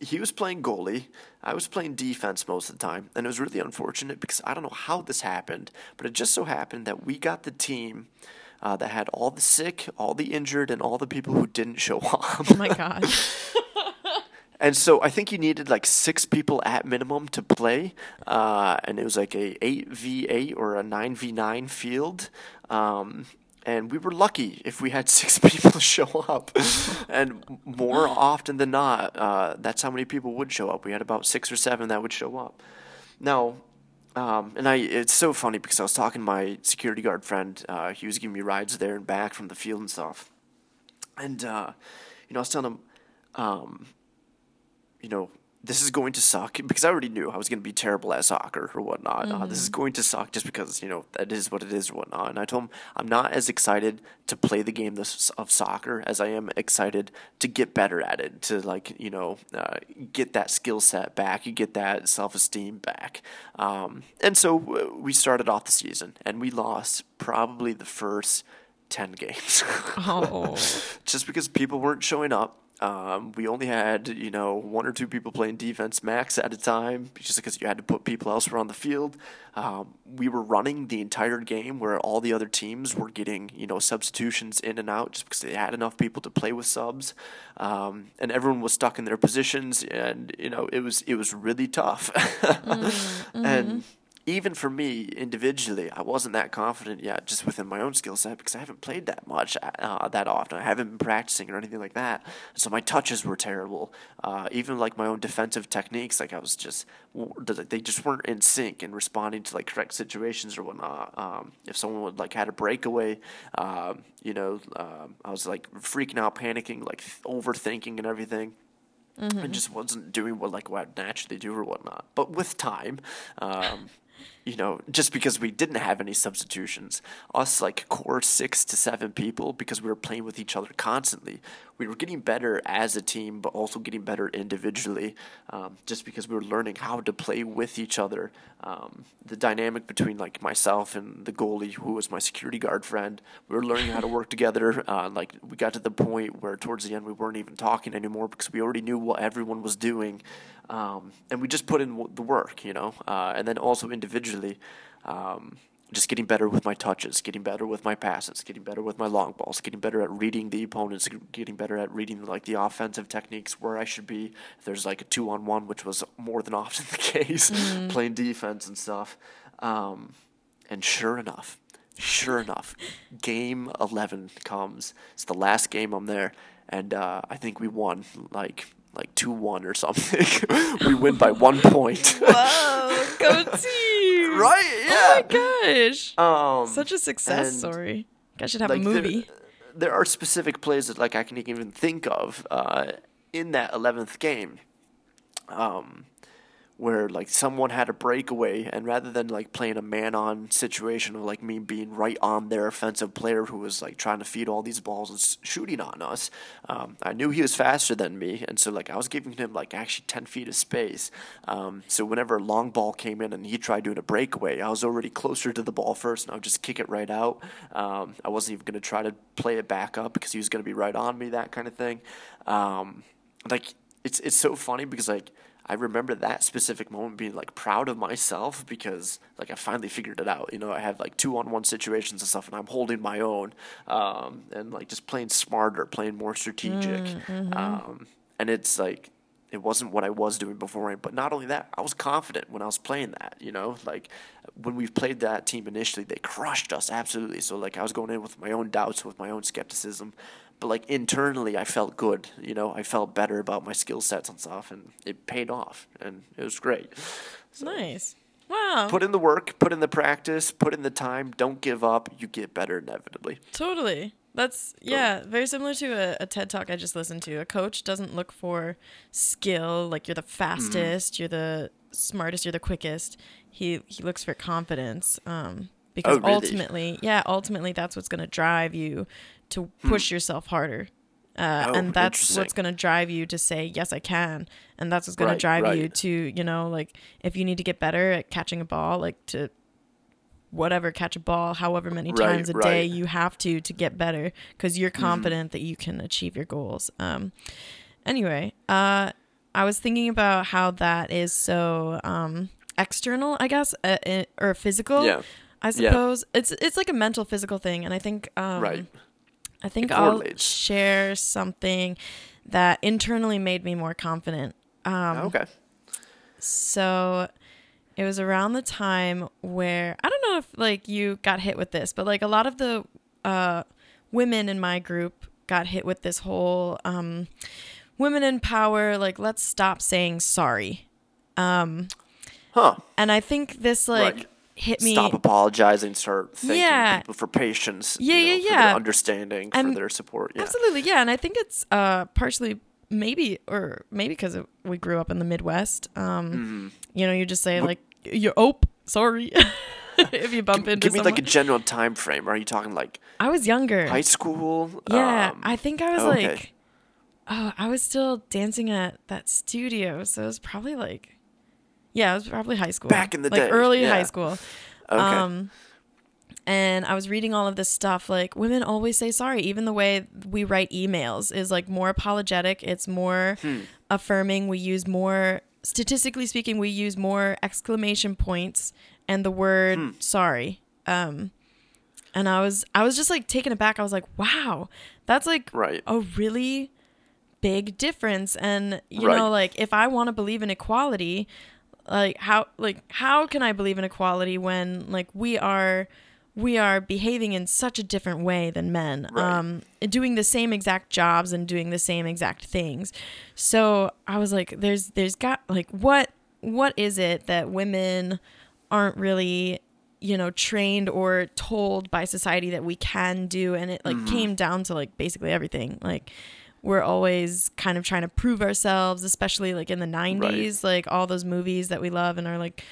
he was playing goalie. I was playing defense most of the time. And it was really unfortunate because I don't know how this happened, but it just so happened that we got the team uh, that had all the sick, all the injured, and all the people who didn't show up. Oh my god. [laughs] And so I think you needed like six people at minimum to play, uh, and it was like a eight v eight or a nine v nine field. Um, and we were lucky if we had [laughs] six people [laughs] show up, and more often than not, uh, that's how many people would show up. We had about six or seven that would show up. Now, um, and I, it's so funny because I was talking to my security guard friend. Uh, he was giving me rides there and back from the field and stuff. And, uh, you know, I was telling him, um, you know, this is going to suck [laughs] because I already knew I was going to be terrible at soccer or whatnot. Uh, this is going to suck just because, you know, that is what it is or whatnot. And I told him I'm not as excited to play the game this, of soccer as I am excited to get better at it, to, like, you know, uh, get that skill set back, you get that self esteem back. Um, and so we started off the season and we lost probably the first 10 games. [laughs] Oh. just because people weren't showing up. Um, we only had, you know, one or two people playing defense max at a time, just because you had to put people elsewhere on the field. Um, we were running the entire game where all the other teams were getting, you know, substitutions in and out just because they had enough people to play with subs, um, and everyone was stuck in their positions, and you know, it was it was really tough, [laughs] and even for me individually, I wasn't that confident yet, just within my own skill set, because I haven't played that much uh, that often. I haven't been practicing or anything like that, so my touches were terrible. Uh, even like my own defensive techniques, like I was just they just weren't in sync and responding to like correct situations or whatnot. Um, if someone would like had a breakaway, um, you know, um, I was like freaking out, panicking, like overthinking and everything and just wasn't doing what like what I naturally do or whatnot. But with time, um, you know, just because we didn't have any substitutions, us like core six to seven people, because we were playing with each other constantly, we were getting better as a team, but also getting better individually, um, just because we were learning how to play with each other. Um, the dynamic between like myself and the goalie, who was my security guard friend, we were learning how to work together. [laughs] Uh, like we got to the point where towards the end we weren't even talking anymore because we already knew what everyone was doing, um, and we just put in w- the work, you know. Uh, and then also individually. Um, just getting better with my touches, getting better with my passes, getting better with my long balls, getting better at reading the opponents, getting better at reading like the offensive techniques where I should be. If there's like a two on one, which was more than [laughs] often the case, playing defense and stuff. Um, and sure enough, sure enough, game 11 comes. It's the last game I'm there, and uh, I think we won like like 2 1 or something. [laughs] we win by one point. [laughs] Whoa, go [laughs] team! right? Yeah. Oh my gosh. Um, Such a success story. I should have like, a there- movie. There, are specific plays that like I can even think of uh, in that eleventh game, um, where like someone had a breakaway and rather than like playing a man on situation of like me being right on their offensive player who was like trying to feed all these balls and shooting on us um, i knew he was faster than me and so like i was giving him like actually 10 feet of space. Um, so whenever a long ball came in and he tried doing a breakaway i was already closer to the ball first and i would just kick it right out. Um, i wasn't even going to try to play it back up because he was going to be right on me that kind of thing. Um, like it's it's so funny because like I remember that specific moment being like proud of myself because like I finally figured it out. You know, I have like two on one situations and stuff, and I'm holding my own, um, and like just playing smarter, playing more strategic, um, and it's like it wasn't what I was doing before. But not only that, I was confident when I was playing that. You know, like when we played that team initially, they crushed us absolutely. So like I was going in with my own doubts, with my own skepticism, but like internally, I felt good. You know, I felt better about my skill sets and stuff, and it paid off, and it was great. So Nice. Wow. put in the work, put in the practice, put in the time. Don't give up. You get better inevitably. Totally. That's yeah, very similar to a, a TED talk I just listened to. A coach doesn't look for skill, like you're the fastest, you're the smartest, you're the quickest. He he looks for confidence. Um because Oh, really? ultimately, yeah, ultimately that's what's going to drive you to push yourself harder. Uh, Oh, and that's what's going to drive you to say yes i can and that's what's going to Right, drive you to you know like if you need to get better at catching a ball like to whatever catch a ball however many Right, times a day you have to to get better because you're Mm-hmm. confident that you can achieve your goals um anyway uh i was thinking about how that is so um external i guess uh, uh, or physical Yeah. i suppose it's it's like a mental physical thing and i think um Right. I think i'll share something that internally made me more confident um okay. so it was around the time where I don't know if like you got hit with this, but like a lot of the uh, women in my group got hit with this whole um, women in power, like let's stop saying sorry. Um, Huh. and I think this like Right. Hit me. Stop apologizing. Start thanking Yeah. people for patience. Yeah, you know, yeah, For yeah. their understanding, for And- their support. Yeah. Absolutely, yeah, and I think it's uh, partially maybe or maybe because we grew up in the Midwest. Um, Mm-hmm. You know, you just say like you oh sorry [laughs] if you bump into Give me someone. like a general time frame. Are you talking like I was younger. high school? Yeah, Um, I think I was okay. like, oh, I was still dancing at that studio, so it was probably like, yeah, it was probably high school. Back in the like day, early yeah. high school. okay. Um, and I was reading all of this stuff. Like women always say sorry. Even the way we write emails is like more apologetic. It's more Hmm. affirming. We use more, statistically speaking, we use more exclamation points and the word Hmm. sorry. Um, and I was I was just like taken aback. I was like, wow, that's like right. a really big difference and you Right. know like if i want to believe in equality like how like how can i believe in equality when like we are we are behaving in such a different way than men Right. um doing the same exact jobs and doing the same exact things so i was like there's there's got like what what is it that women aren't really you know trained or told by society that we can do and it like Mm-hmm. came down to like basically everything like we're always kind of trying to prove ourselves especially like in the 90s like all those movies that we love and are like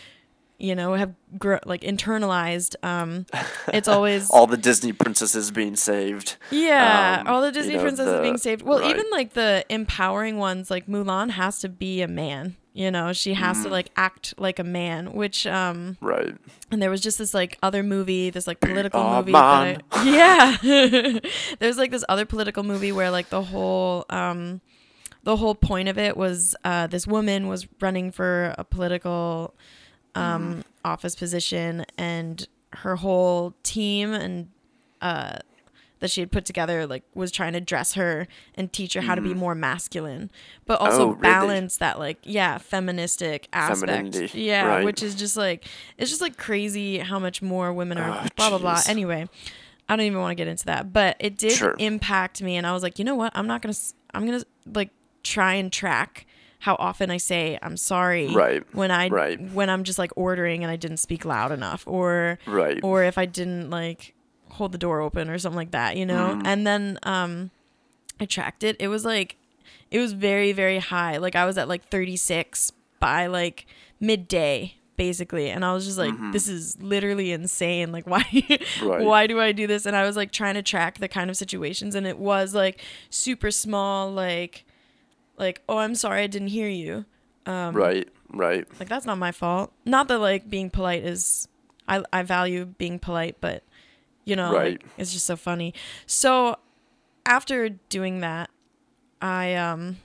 you know have gr- like internalized um [laughs] it's always All the Disney princesses being saved. yeah, Um, all the you Disney know, princesses the- being saved. Well, right. even like the empowering ones, like Mulan has to be a man. You know, she has Mm. to like act like a man. Which um, Right. and there was just this like other movie, this like political a [clears throat] movie. I, yeah, [laughs] there's like this other political movie where like the whole um, the whole point of it was uh, this woman was running for a political um, office position, and her whole team and uh, that she had put together like was trying to dress her and teach her how to be more masculine, but also Mm-hmm. Oh, really? balance that like yeah feministic aspect. Femininity, Yeah, right. which is just like it's just like crazy how much more women are Oh, blah blah blah. Anyway, I don't even want to get into that, but it did Sure. impact me, and I was like, you know what? I'm not gonna. i'm gonna like try and track how often I say I'm sorry Right, when I right. when I'm just like ordering and I didn't speak loud enough, or Right. or if I didn't like hold the door open or something like that, you know. Mm. And then um, I tracked it. It was like it was very very high. Like I was at like 36 by like midday basically and i was just like this is literally insane like [laughs] why Right. why do i do this and i was like trying to track the kind of situations and it was like super small like like oh i'm sorry i didn't hear you. Um, right, right. like that's not my fault. Not that like being polite is i i value being polite but you know Right. like, it's just so funny. So after doing that i um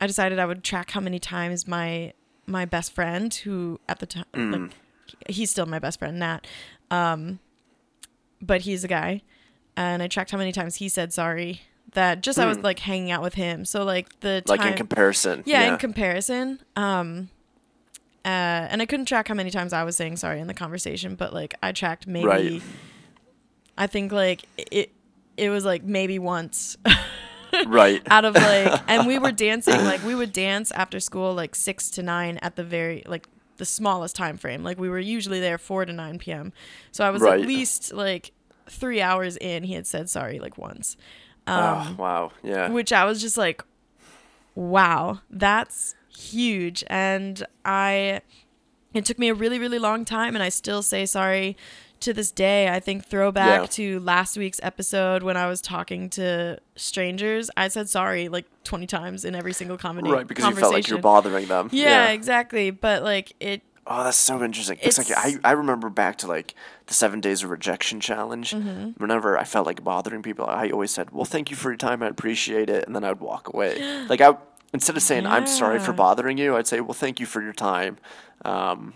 i decided i would track how many times my my best friend who at the time like he's still my best friend nat um but he's a guy and i tracked how many times he said sorry that just i was like hanging out with him so like the Like in comparison. yeah, in comparison. Um uh and I couldn't track how many times I was saying sorry in the conversation, but like I tracked maybe Right. I think like it it was like maybe once right. [laughs] out of like [laughs] and we were dancing like we would dance after school like 6 to 9 at the very like the smallest time frame. Like we were usually there 4 to 9 p.m. So I was Right. at least like 3 hours in he had said sorry like once. Oh, um, wow. Yeah. which I was just like, wow, that's huge. And I, it took me a really, really long time, and I still say sorry to this day. I think throwback Yeah. to last week's episode when I was talking to strangers, I said sorry like 20 times in every single comedy right, because you felt like you're bothering them. yeah, exactly. But like it, Oh, that's so interesting. It's, like I, I remember back to like the seven days of rejection challenge. Mm-hmm. Whenever I felt like bothering people, I always said, "Well, thank you for your time. I appreciate it," and then I'd walk away. [gasps] like I instead of saying "I'm sorry for bothering you," I'd say, "Well, thank you for your time." Um,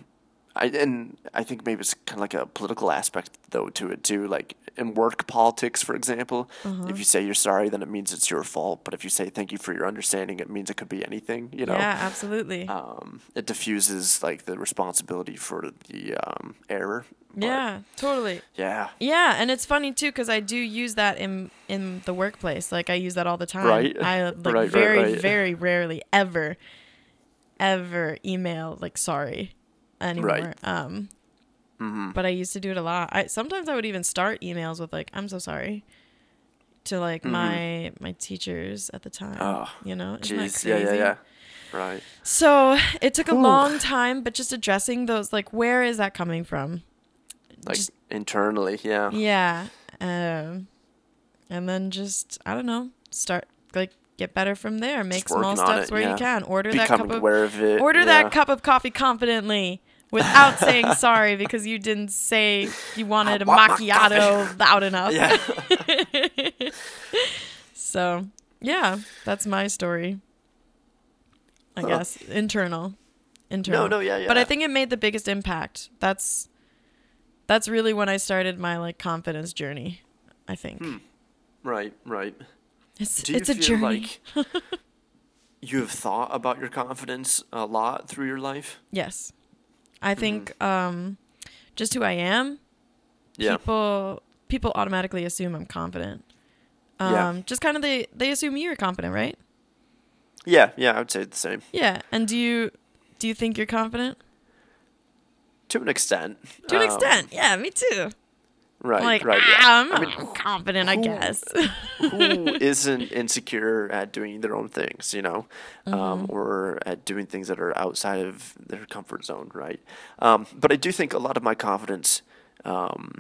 I and I think maybe it's kind of like a political aspect though to it too. Like in work politics, for example, Uh-huh. if you say you're sorry, then it means it's your fault. But if you say thank you for your understanding, it means it could be anything. You know yeah, absolutely. um, it diffuses like the responsibility for the um, error. Yeah, totally. yeah, Yeah, and it's funny too because I do use that in in the workplace. Like I use that all the time. Right. I [laughs] like Right, right, very right. very rarely ever ever email like sorry anymore. Right. Um hmm but I used to do it a lot. I sometimes I would even start emails with like I'm so sorry to like my my teachers at the time. Mm-hmm. Oh, you know? Jeez, yeah, yeah, yeah. Right. So, it took a Ooh. long time, but just addressing those like where is that coming from? Like Just- internally, yeah. Yeah. Um, and then just I don't know, start like get better from there. Make small steps it, where yeah. you can. Order that cup of aware of it. order yeah. that cup of coffee confidently without [laughs] saying sorry because you didn't say you wanted a macchiato loud enough. Yeah. [laughs] So yeah, that's my story. I Huh. guess internal, internal. no, no, yeah, yeah. But I think it made the biggest impact. That's that's really when I started my like confidence journey. I think hmm. right, right. it's Do you it's a feel journey. like [laughs] you have thought about your confidence a lot through your life? yes, I think um, just who I am. Yeah. People people automatically assume I'm confident. Um, Yeah. just kind of they they assume you're confident, right? Yeah, yeah, I would say the same. Yeah. And do you do you think you're confident? To an extent. To an Um, extent, yeah, me too. Right, like right. yeah. ah, I'm I mean, confident, I guess. who [laughs] isn't insecure at doing their own things, you know, um, Mm-hmm. or at doing things that are outside of their comfort zone, right? Um, but I do think a lot of my confidence, um,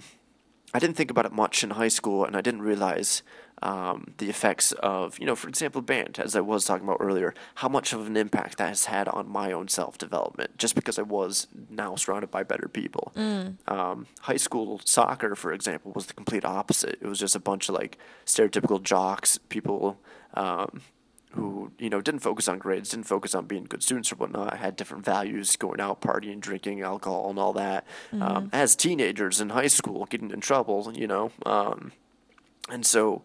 I didn't think about it much in high school, and I didn't realize um, the effects of, you know, for example, band, as I was talking about earlier, how much of an impact that has had on my own self development, just because I was now surrounded by better people. Um, high school soccer, for example, was the complete opposite. It was just a bunch of like stereotypical jocks, people um, who you know didn't focus on grades, didn't focus on being good students or whatnot, had different values, going out, partying, drinking, alcohol, and all that. Um, as teenagers in high school, getting in trouble, you know, um, and so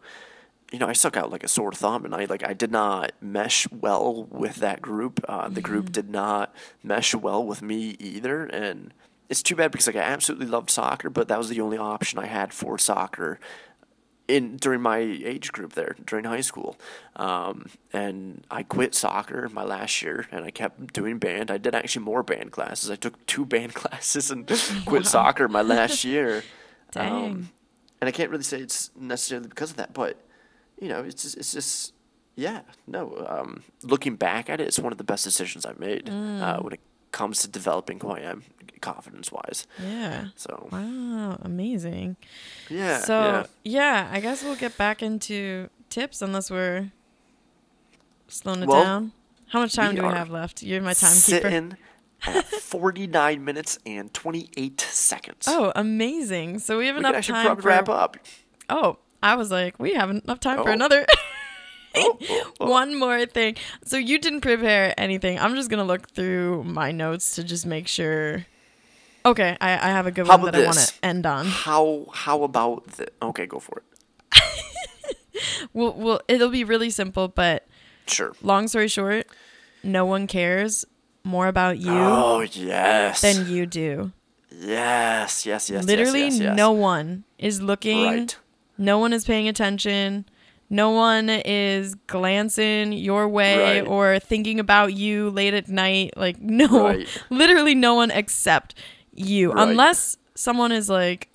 you know, I stuck out like a sore thumb, and I like I did not mesh well with that group. Uh, the group did not mesh well with me either, and it's too bad because like I absolutely loved soccer, but that was the only option I had for soccer in during my age group there during high school, um, and I quit soccer my last year, and I kept doing band. I did actually more band classes. I took two [laughs] band classes and quit soccer my last [laughs] year. Um, Dang. And I can't really say it's necessarily because of that, but you know, it's just, it's just Yeah, no. Um, looking back at it, it's one of the best decisions I've made Mm. uh, when it comes to developing who I am, confidence wise. Yeah. So Wow, amazing. yeah, so yeah. yeah. I guess we'll get back into tips unless we're slowing it Well, down. How much time we do we have left? You're my timekeeper. Sitting at 49 minutes and 28 seconds. Oh, amazing! So we have we enough actually time probably for. wrap up. Oh, I was like, we have enough time for Oh. another. [laughs] [laughs] Oh, oh, oh. One more thing. So you didn't prepare anything. I'm just gonna look through my notes to just make sure. Okay, I, I have a good How one that I want to end on. How how about the? Okay, go for it. [laughs] Well, well, it'll be really simple, but Sure. long story short, no one cares more about you Oh yes. than you do. yes, yes, yes. Literally, yes, yes, yes. no one is looking. Right. No one is paying attention. No one is glancing your way Right. or thinking about you late at night. Like, [laughs] no, Right. literally no one except you. Unless someone is like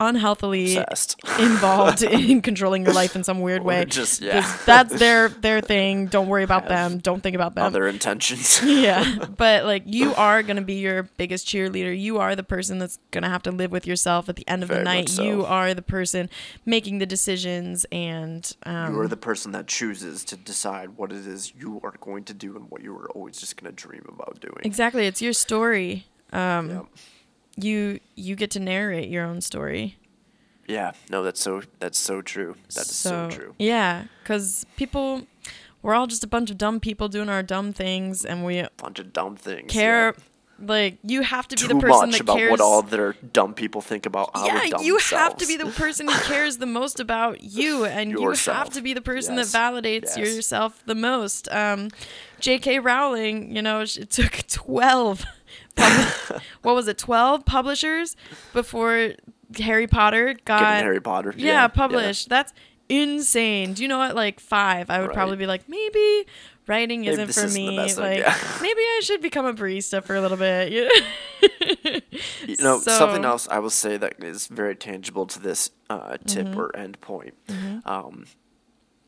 unhealthily Obsessed. [laughs] involved [laughs] in controlling your life in some weird way. just- yeah. That's [laughs] their their thing. Don't worry about them. Don't think about them. Other intentions. yeah but like you are gonna be your biggest cheerleader you are the person that's gonna have to live with yourself at the end of Very the night so. you are the person making the decisions and um, you are the person that chooses to decide what it is you are going to do and what you were always just going to dream about doing. exactly it's your story um, Yep. You you get to narrate your own story Yeah, no, that's so that's so true. That is so, true. yeah because people we're all just a bunch of dumb people doing our dumb things and we Bunch of dumb things. care yeah. like you have to be too the person much that about cares what all their dumb people think about our yeah, you have to be the person who cares the most about you, [laughs] and you have to be the person Yes. that validates Yes. yourself the most. Um, J.K. Rowling, you know, it took [laughs] twelve. Pub- [laughs] what was it? Twelve publishers before Harry Potter got Getting Harry Potter. yeah, published. That's insane. Do you know what? like five, I would Right. probably be like, maybe writing Maybe isn't for isn't me. like [laughs] maybe I should become a barista for a little bit. [laughs] You know, something else I will say that is very tangible to this uh, tip Mm-hmm. or end point. Um,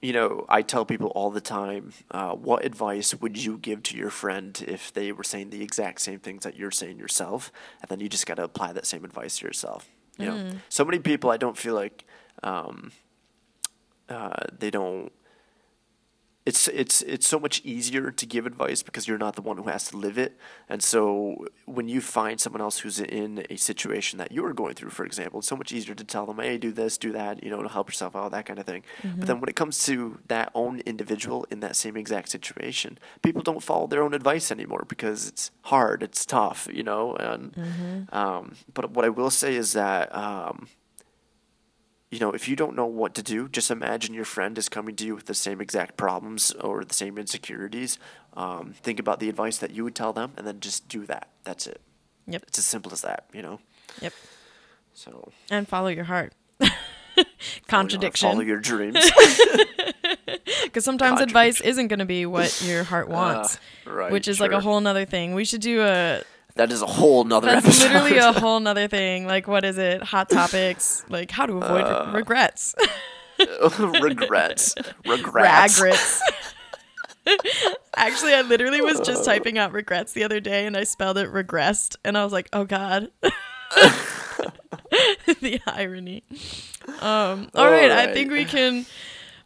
you know, I tell people all the time, uh, what advice would you give to your friend if they were saying the exact same things that you're saying yourself? And then you just got to apply that same advice to yourself. You know, Mm. so many people I don't feel like um, uh, they don't. It's it's it's so much easier to give advice because you're not the one who has to live it. And so when you find someone else who's in a situation that you're going through, for example, it's so much easier to tell them, "Hey, do this, do that," you know, to help yourself out, that kind of thing. But then when it comes to that own individual in that same exact situation, people don't follow their own advice anymore because it's hard, it's tough, you know. And um, but what I will say is that. Um, you know, if you don't know what to do, just imagine your friend is coming to you with the same exact problems or the same insecurities. Um, think about the advice that you would tell them, and then just do that. That's it. Yep. It's as simple as that, you know. Yep. So and follow your heart. [laughs] Contradiction. follow your dreams. [laughs] Because sometimes advice isn't going to be what your heart [laughs] wants, Uh, right. which is like a whole nother thing. We should do a. That is a whole nother That's episode. literally a [laughs] whole nother thing. Like, what is it? Hot topics. Like, how to avoid Uh, regrets. [laughs] [laughs] regrets. Regrets. Ragrets. Actually, I literally was Uh. just typing out regrets the other day and I spelled it regressed. And I was like, oh God. the irony. Um, all right, I think we can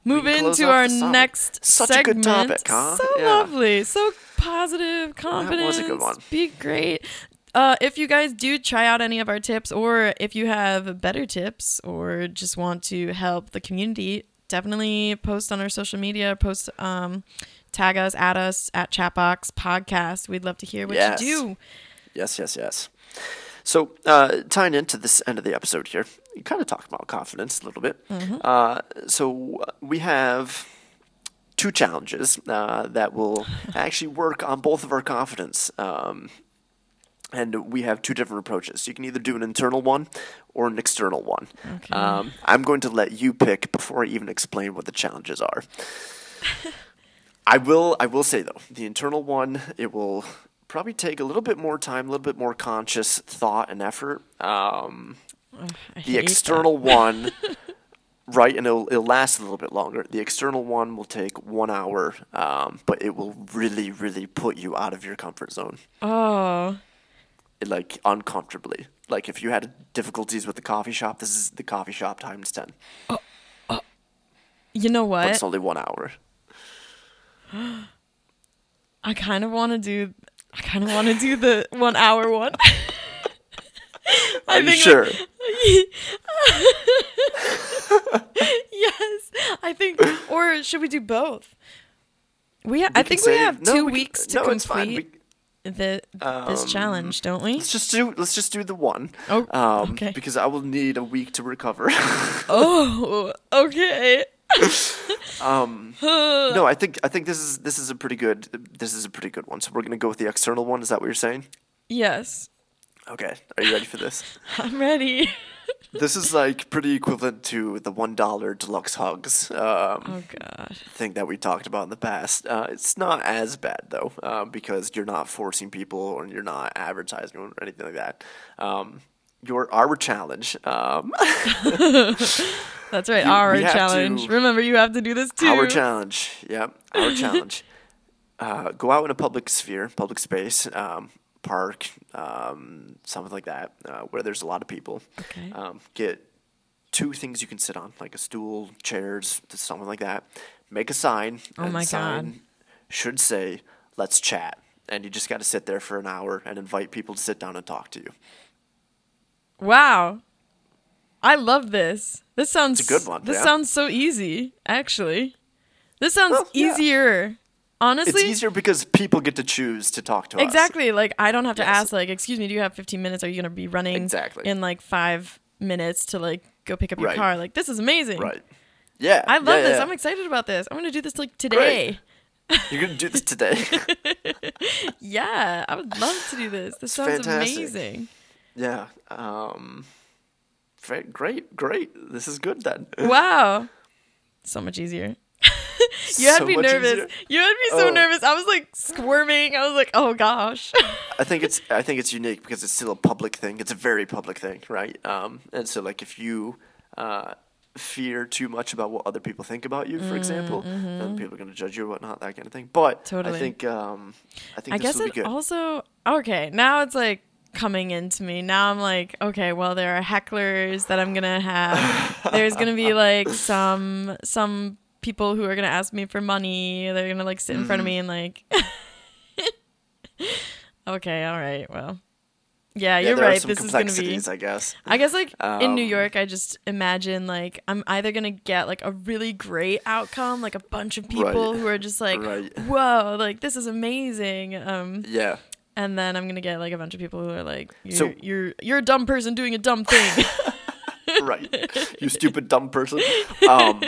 move into our next Such a segment. good topic, huh? So Yeah. lovely, so positive, confidence. was a good one. Be great. Uh, if you guys do try out any of our tips, or if you have better tips, or just want to help the community, definitely post on our social media. Post, um, tag us, at us at Chatbox Podcast. We'd love to hear what Yes. you do. Yes, yes, yes. So, uh, tying into this end of the episode here, you kind of talked about confidence a little bit. Mm-hmm. Uh, so, uh, we have two challenges uh, that will [laughs] actually work on both of our confidence. Um, and we have two different approaches. You can either do an internal one or an external one. Okay. Um, I'm going to let you pick before I even explain what the challenges are. [laughs] I will. I will say though, the internal one it will probably take a little bit more time, a little bit more conscious thought and effort. Um, the external [laughs] one, Right, and it'll it'll last a little bit longer. The external one will take one hour, um, but it will really, really put you out of your comfort zone, Oh. like uncomfortably. Like if you had difficulties with the coffee shop, this is the coffee shop times ten. Oh, You know But what? it's only one hour. [gasps] I kind of want to do. I kind of want to do the one hour one. [laughs] Are you think, sure? [laughs] yes, I think. Or should we do both? We. Ha- I can think we have no, two we can- weeks to no, complete We- the this challenge, don't we? Let's just do let's just do the one. Oh, um, okay. Because I will need a week to recover. [laughs] Oh, okay. Um, no, I think I think this is this is a pretty good this is a pretty good one. So we're gonna go with the external one. Is that what you're saying? Yes, Okay. Are you ready for this? [laughs] I'm ready. [laughs] this is like pretty equivalent to the one dollar deluxe hugs um, Oh God. thing that we talked about in the past. Uh, it's not as bad though uh, because you're not forcing people or you're not advertising or anything like that. Um, your our challenge. Um, [laughs] That's right. You- our challenge. to- Remember, you have to do this too. Our challenge, yeah, our [laughs] challenge. Uh, go out in a public sphere, public space, um, park, um, something like that, uh, where there's a lot of people. Okay. Um, get two things you can sit on, like a stool, chairs, something like that. Make a sign. Oh my sign God. Should say, "Let's chat," and you just got to sit there for an hour and invite people to sit down and talk to you. Wow. I love this. This sounds It's a good one, This yeah. sounds so easy, actually. This sounds Well, yeah. easier. Honestly, It's easier because people get to choose to talk to us. Exactly. Like I don't have to Yes. ask like, "Excuse me, do you have 15 minutes? Are you going to be running Exactly. in like 5 minutes to like go pick up your Right. car?" Like this is amazing. Right. Yeah. I love yeah, this. I'm excited about this. I'm going to do this like today. You're gonna do this [laughs] today. Yeah, I would love to do this. [laughs] This sounds fantastic. amazing. Yeah. Um. Great, great. This is good then. [laughs] Wow. So much easier. [laughs] you had So me nervous. easier. You had me so Oh. nervous. I was like squirming. I was like, "Oh gosh." [laughs] I think it's I think it's unique because it's still a public thing. It's a very public thing, right? Um, and so like if you uh, fear too much about what other people think about you, for example, then people are gonna judge you or whatnot, that kind of thing. But Mm, Totally. I think um, I think I guess it also okay. Now it's like coming into me. Now I'm like, okay, well there are hecklers that I'm gonna have. There's gonna be like [laughs] some some people who are gonna ask me for money. They're gonna like sit in front of me and like. [laughs] okay, all right, well, yeah, yeah, you're right. This is gonna be. I guess. I guess like in New Um, York, I just imagine like I'm either gonna get like a really great outcome, like a bunch of people Right. who are just like, Right. "Whoa, like this is amazing," um, Yeah. And then I'm gonna get like a bunch of people who are like, "You're So- you're you're a dumb person doing a dumb thing." [laughs] [laughs] right. You stupid dumb person. Um,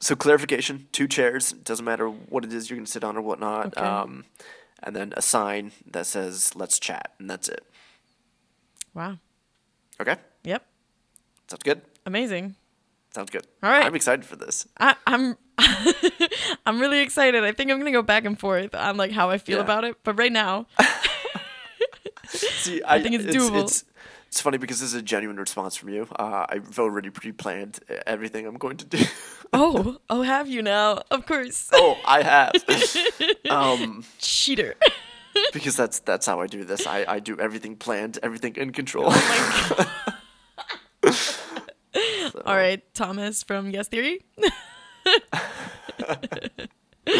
so clarification: two chairs. Doesn't matter what it is you're gonna sit on or whatnot. Okay. Um, and then a sign that says "Let's chat," and that's it. wow. Okay. Yep. Sounds good. Amazing. Sounds good. All right. I'm excited for this. I, I'm [laughs] I'm really excited. I think I'm gonna go back and forth on like how I feel Yeah. about it. But right now, [laughs] See, I, think it's doable. It's, it's funny because this is a genuine response from you. Uh, I've already pre-planned everything I'm going to do. [laughs] oh oh, have you now? Of course, [laughs] oh, I have. um, cheater. because that's that's how I do this. I, I do everything planned, everything in control. Oh So, All right, Thomas from Yes Theory. [laughs]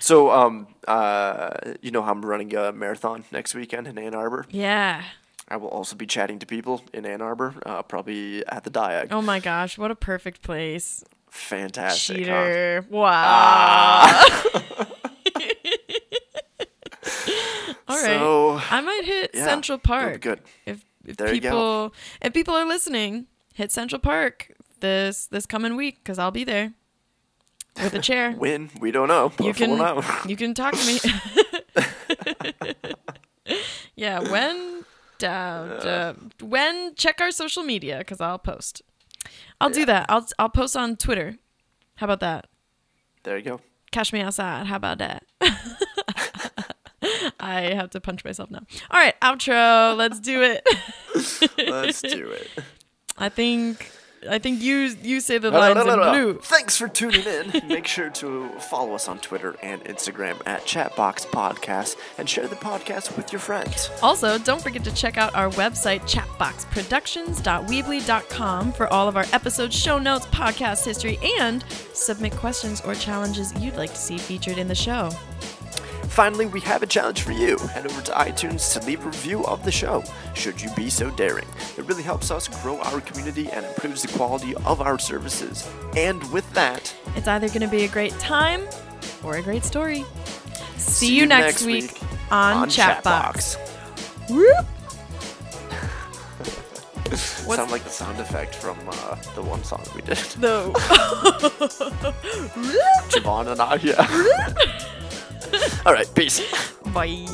So, um, uh, you know how I'm running a marathon next weekend in Ann Arbor. Yeah. I will also be chatting to people in Ann Arbor, uh, probably at the Diag. Oh my gosh, what a perfect place. Fantastic. huh? Cheater. Wow. [laughs] All right. So, I might hit yeah, Central Park. good. If if There people if people are listening, hit Central Park this this coming week cuz I'll be there with a chair. [laughs] When we don't know, you can [laughs] you can talk to me. [laughs] yeah, when uh, uh, when check our social media because I'll post. I'll do that. I'll I'll post on Twitter. How about that? There you go. Catch me outside. How about that? I have to punch myself now. All right, outro. Let's do it. Let's do it. I think I think you you say the lines in blue. Thanks for tuning in. [laughs] Make sure to follow us on Twitter and Instagram at Chatbox Podcast and share the podcast with your friends. Also, don't forget to check out our website, chatboxproductions.weebly.com, for all of our episodes, show notes, podcast history, and submit questions or challenges you'd like to see featured in the show. Finally, we have a challenge for you. Head over to iTunes to leave a review of the show, should you be so daring. It really helps us grow our community and improves the quality of our services. And with that, It's either going to be a great time or a great story. See, you next, week, on, Chatbox. Whoop! [laughs] What's- Sound like the sound effect from uh, the one song we did. The [laughs] [laughs] Javon and I, yeah. All right, peace. bye.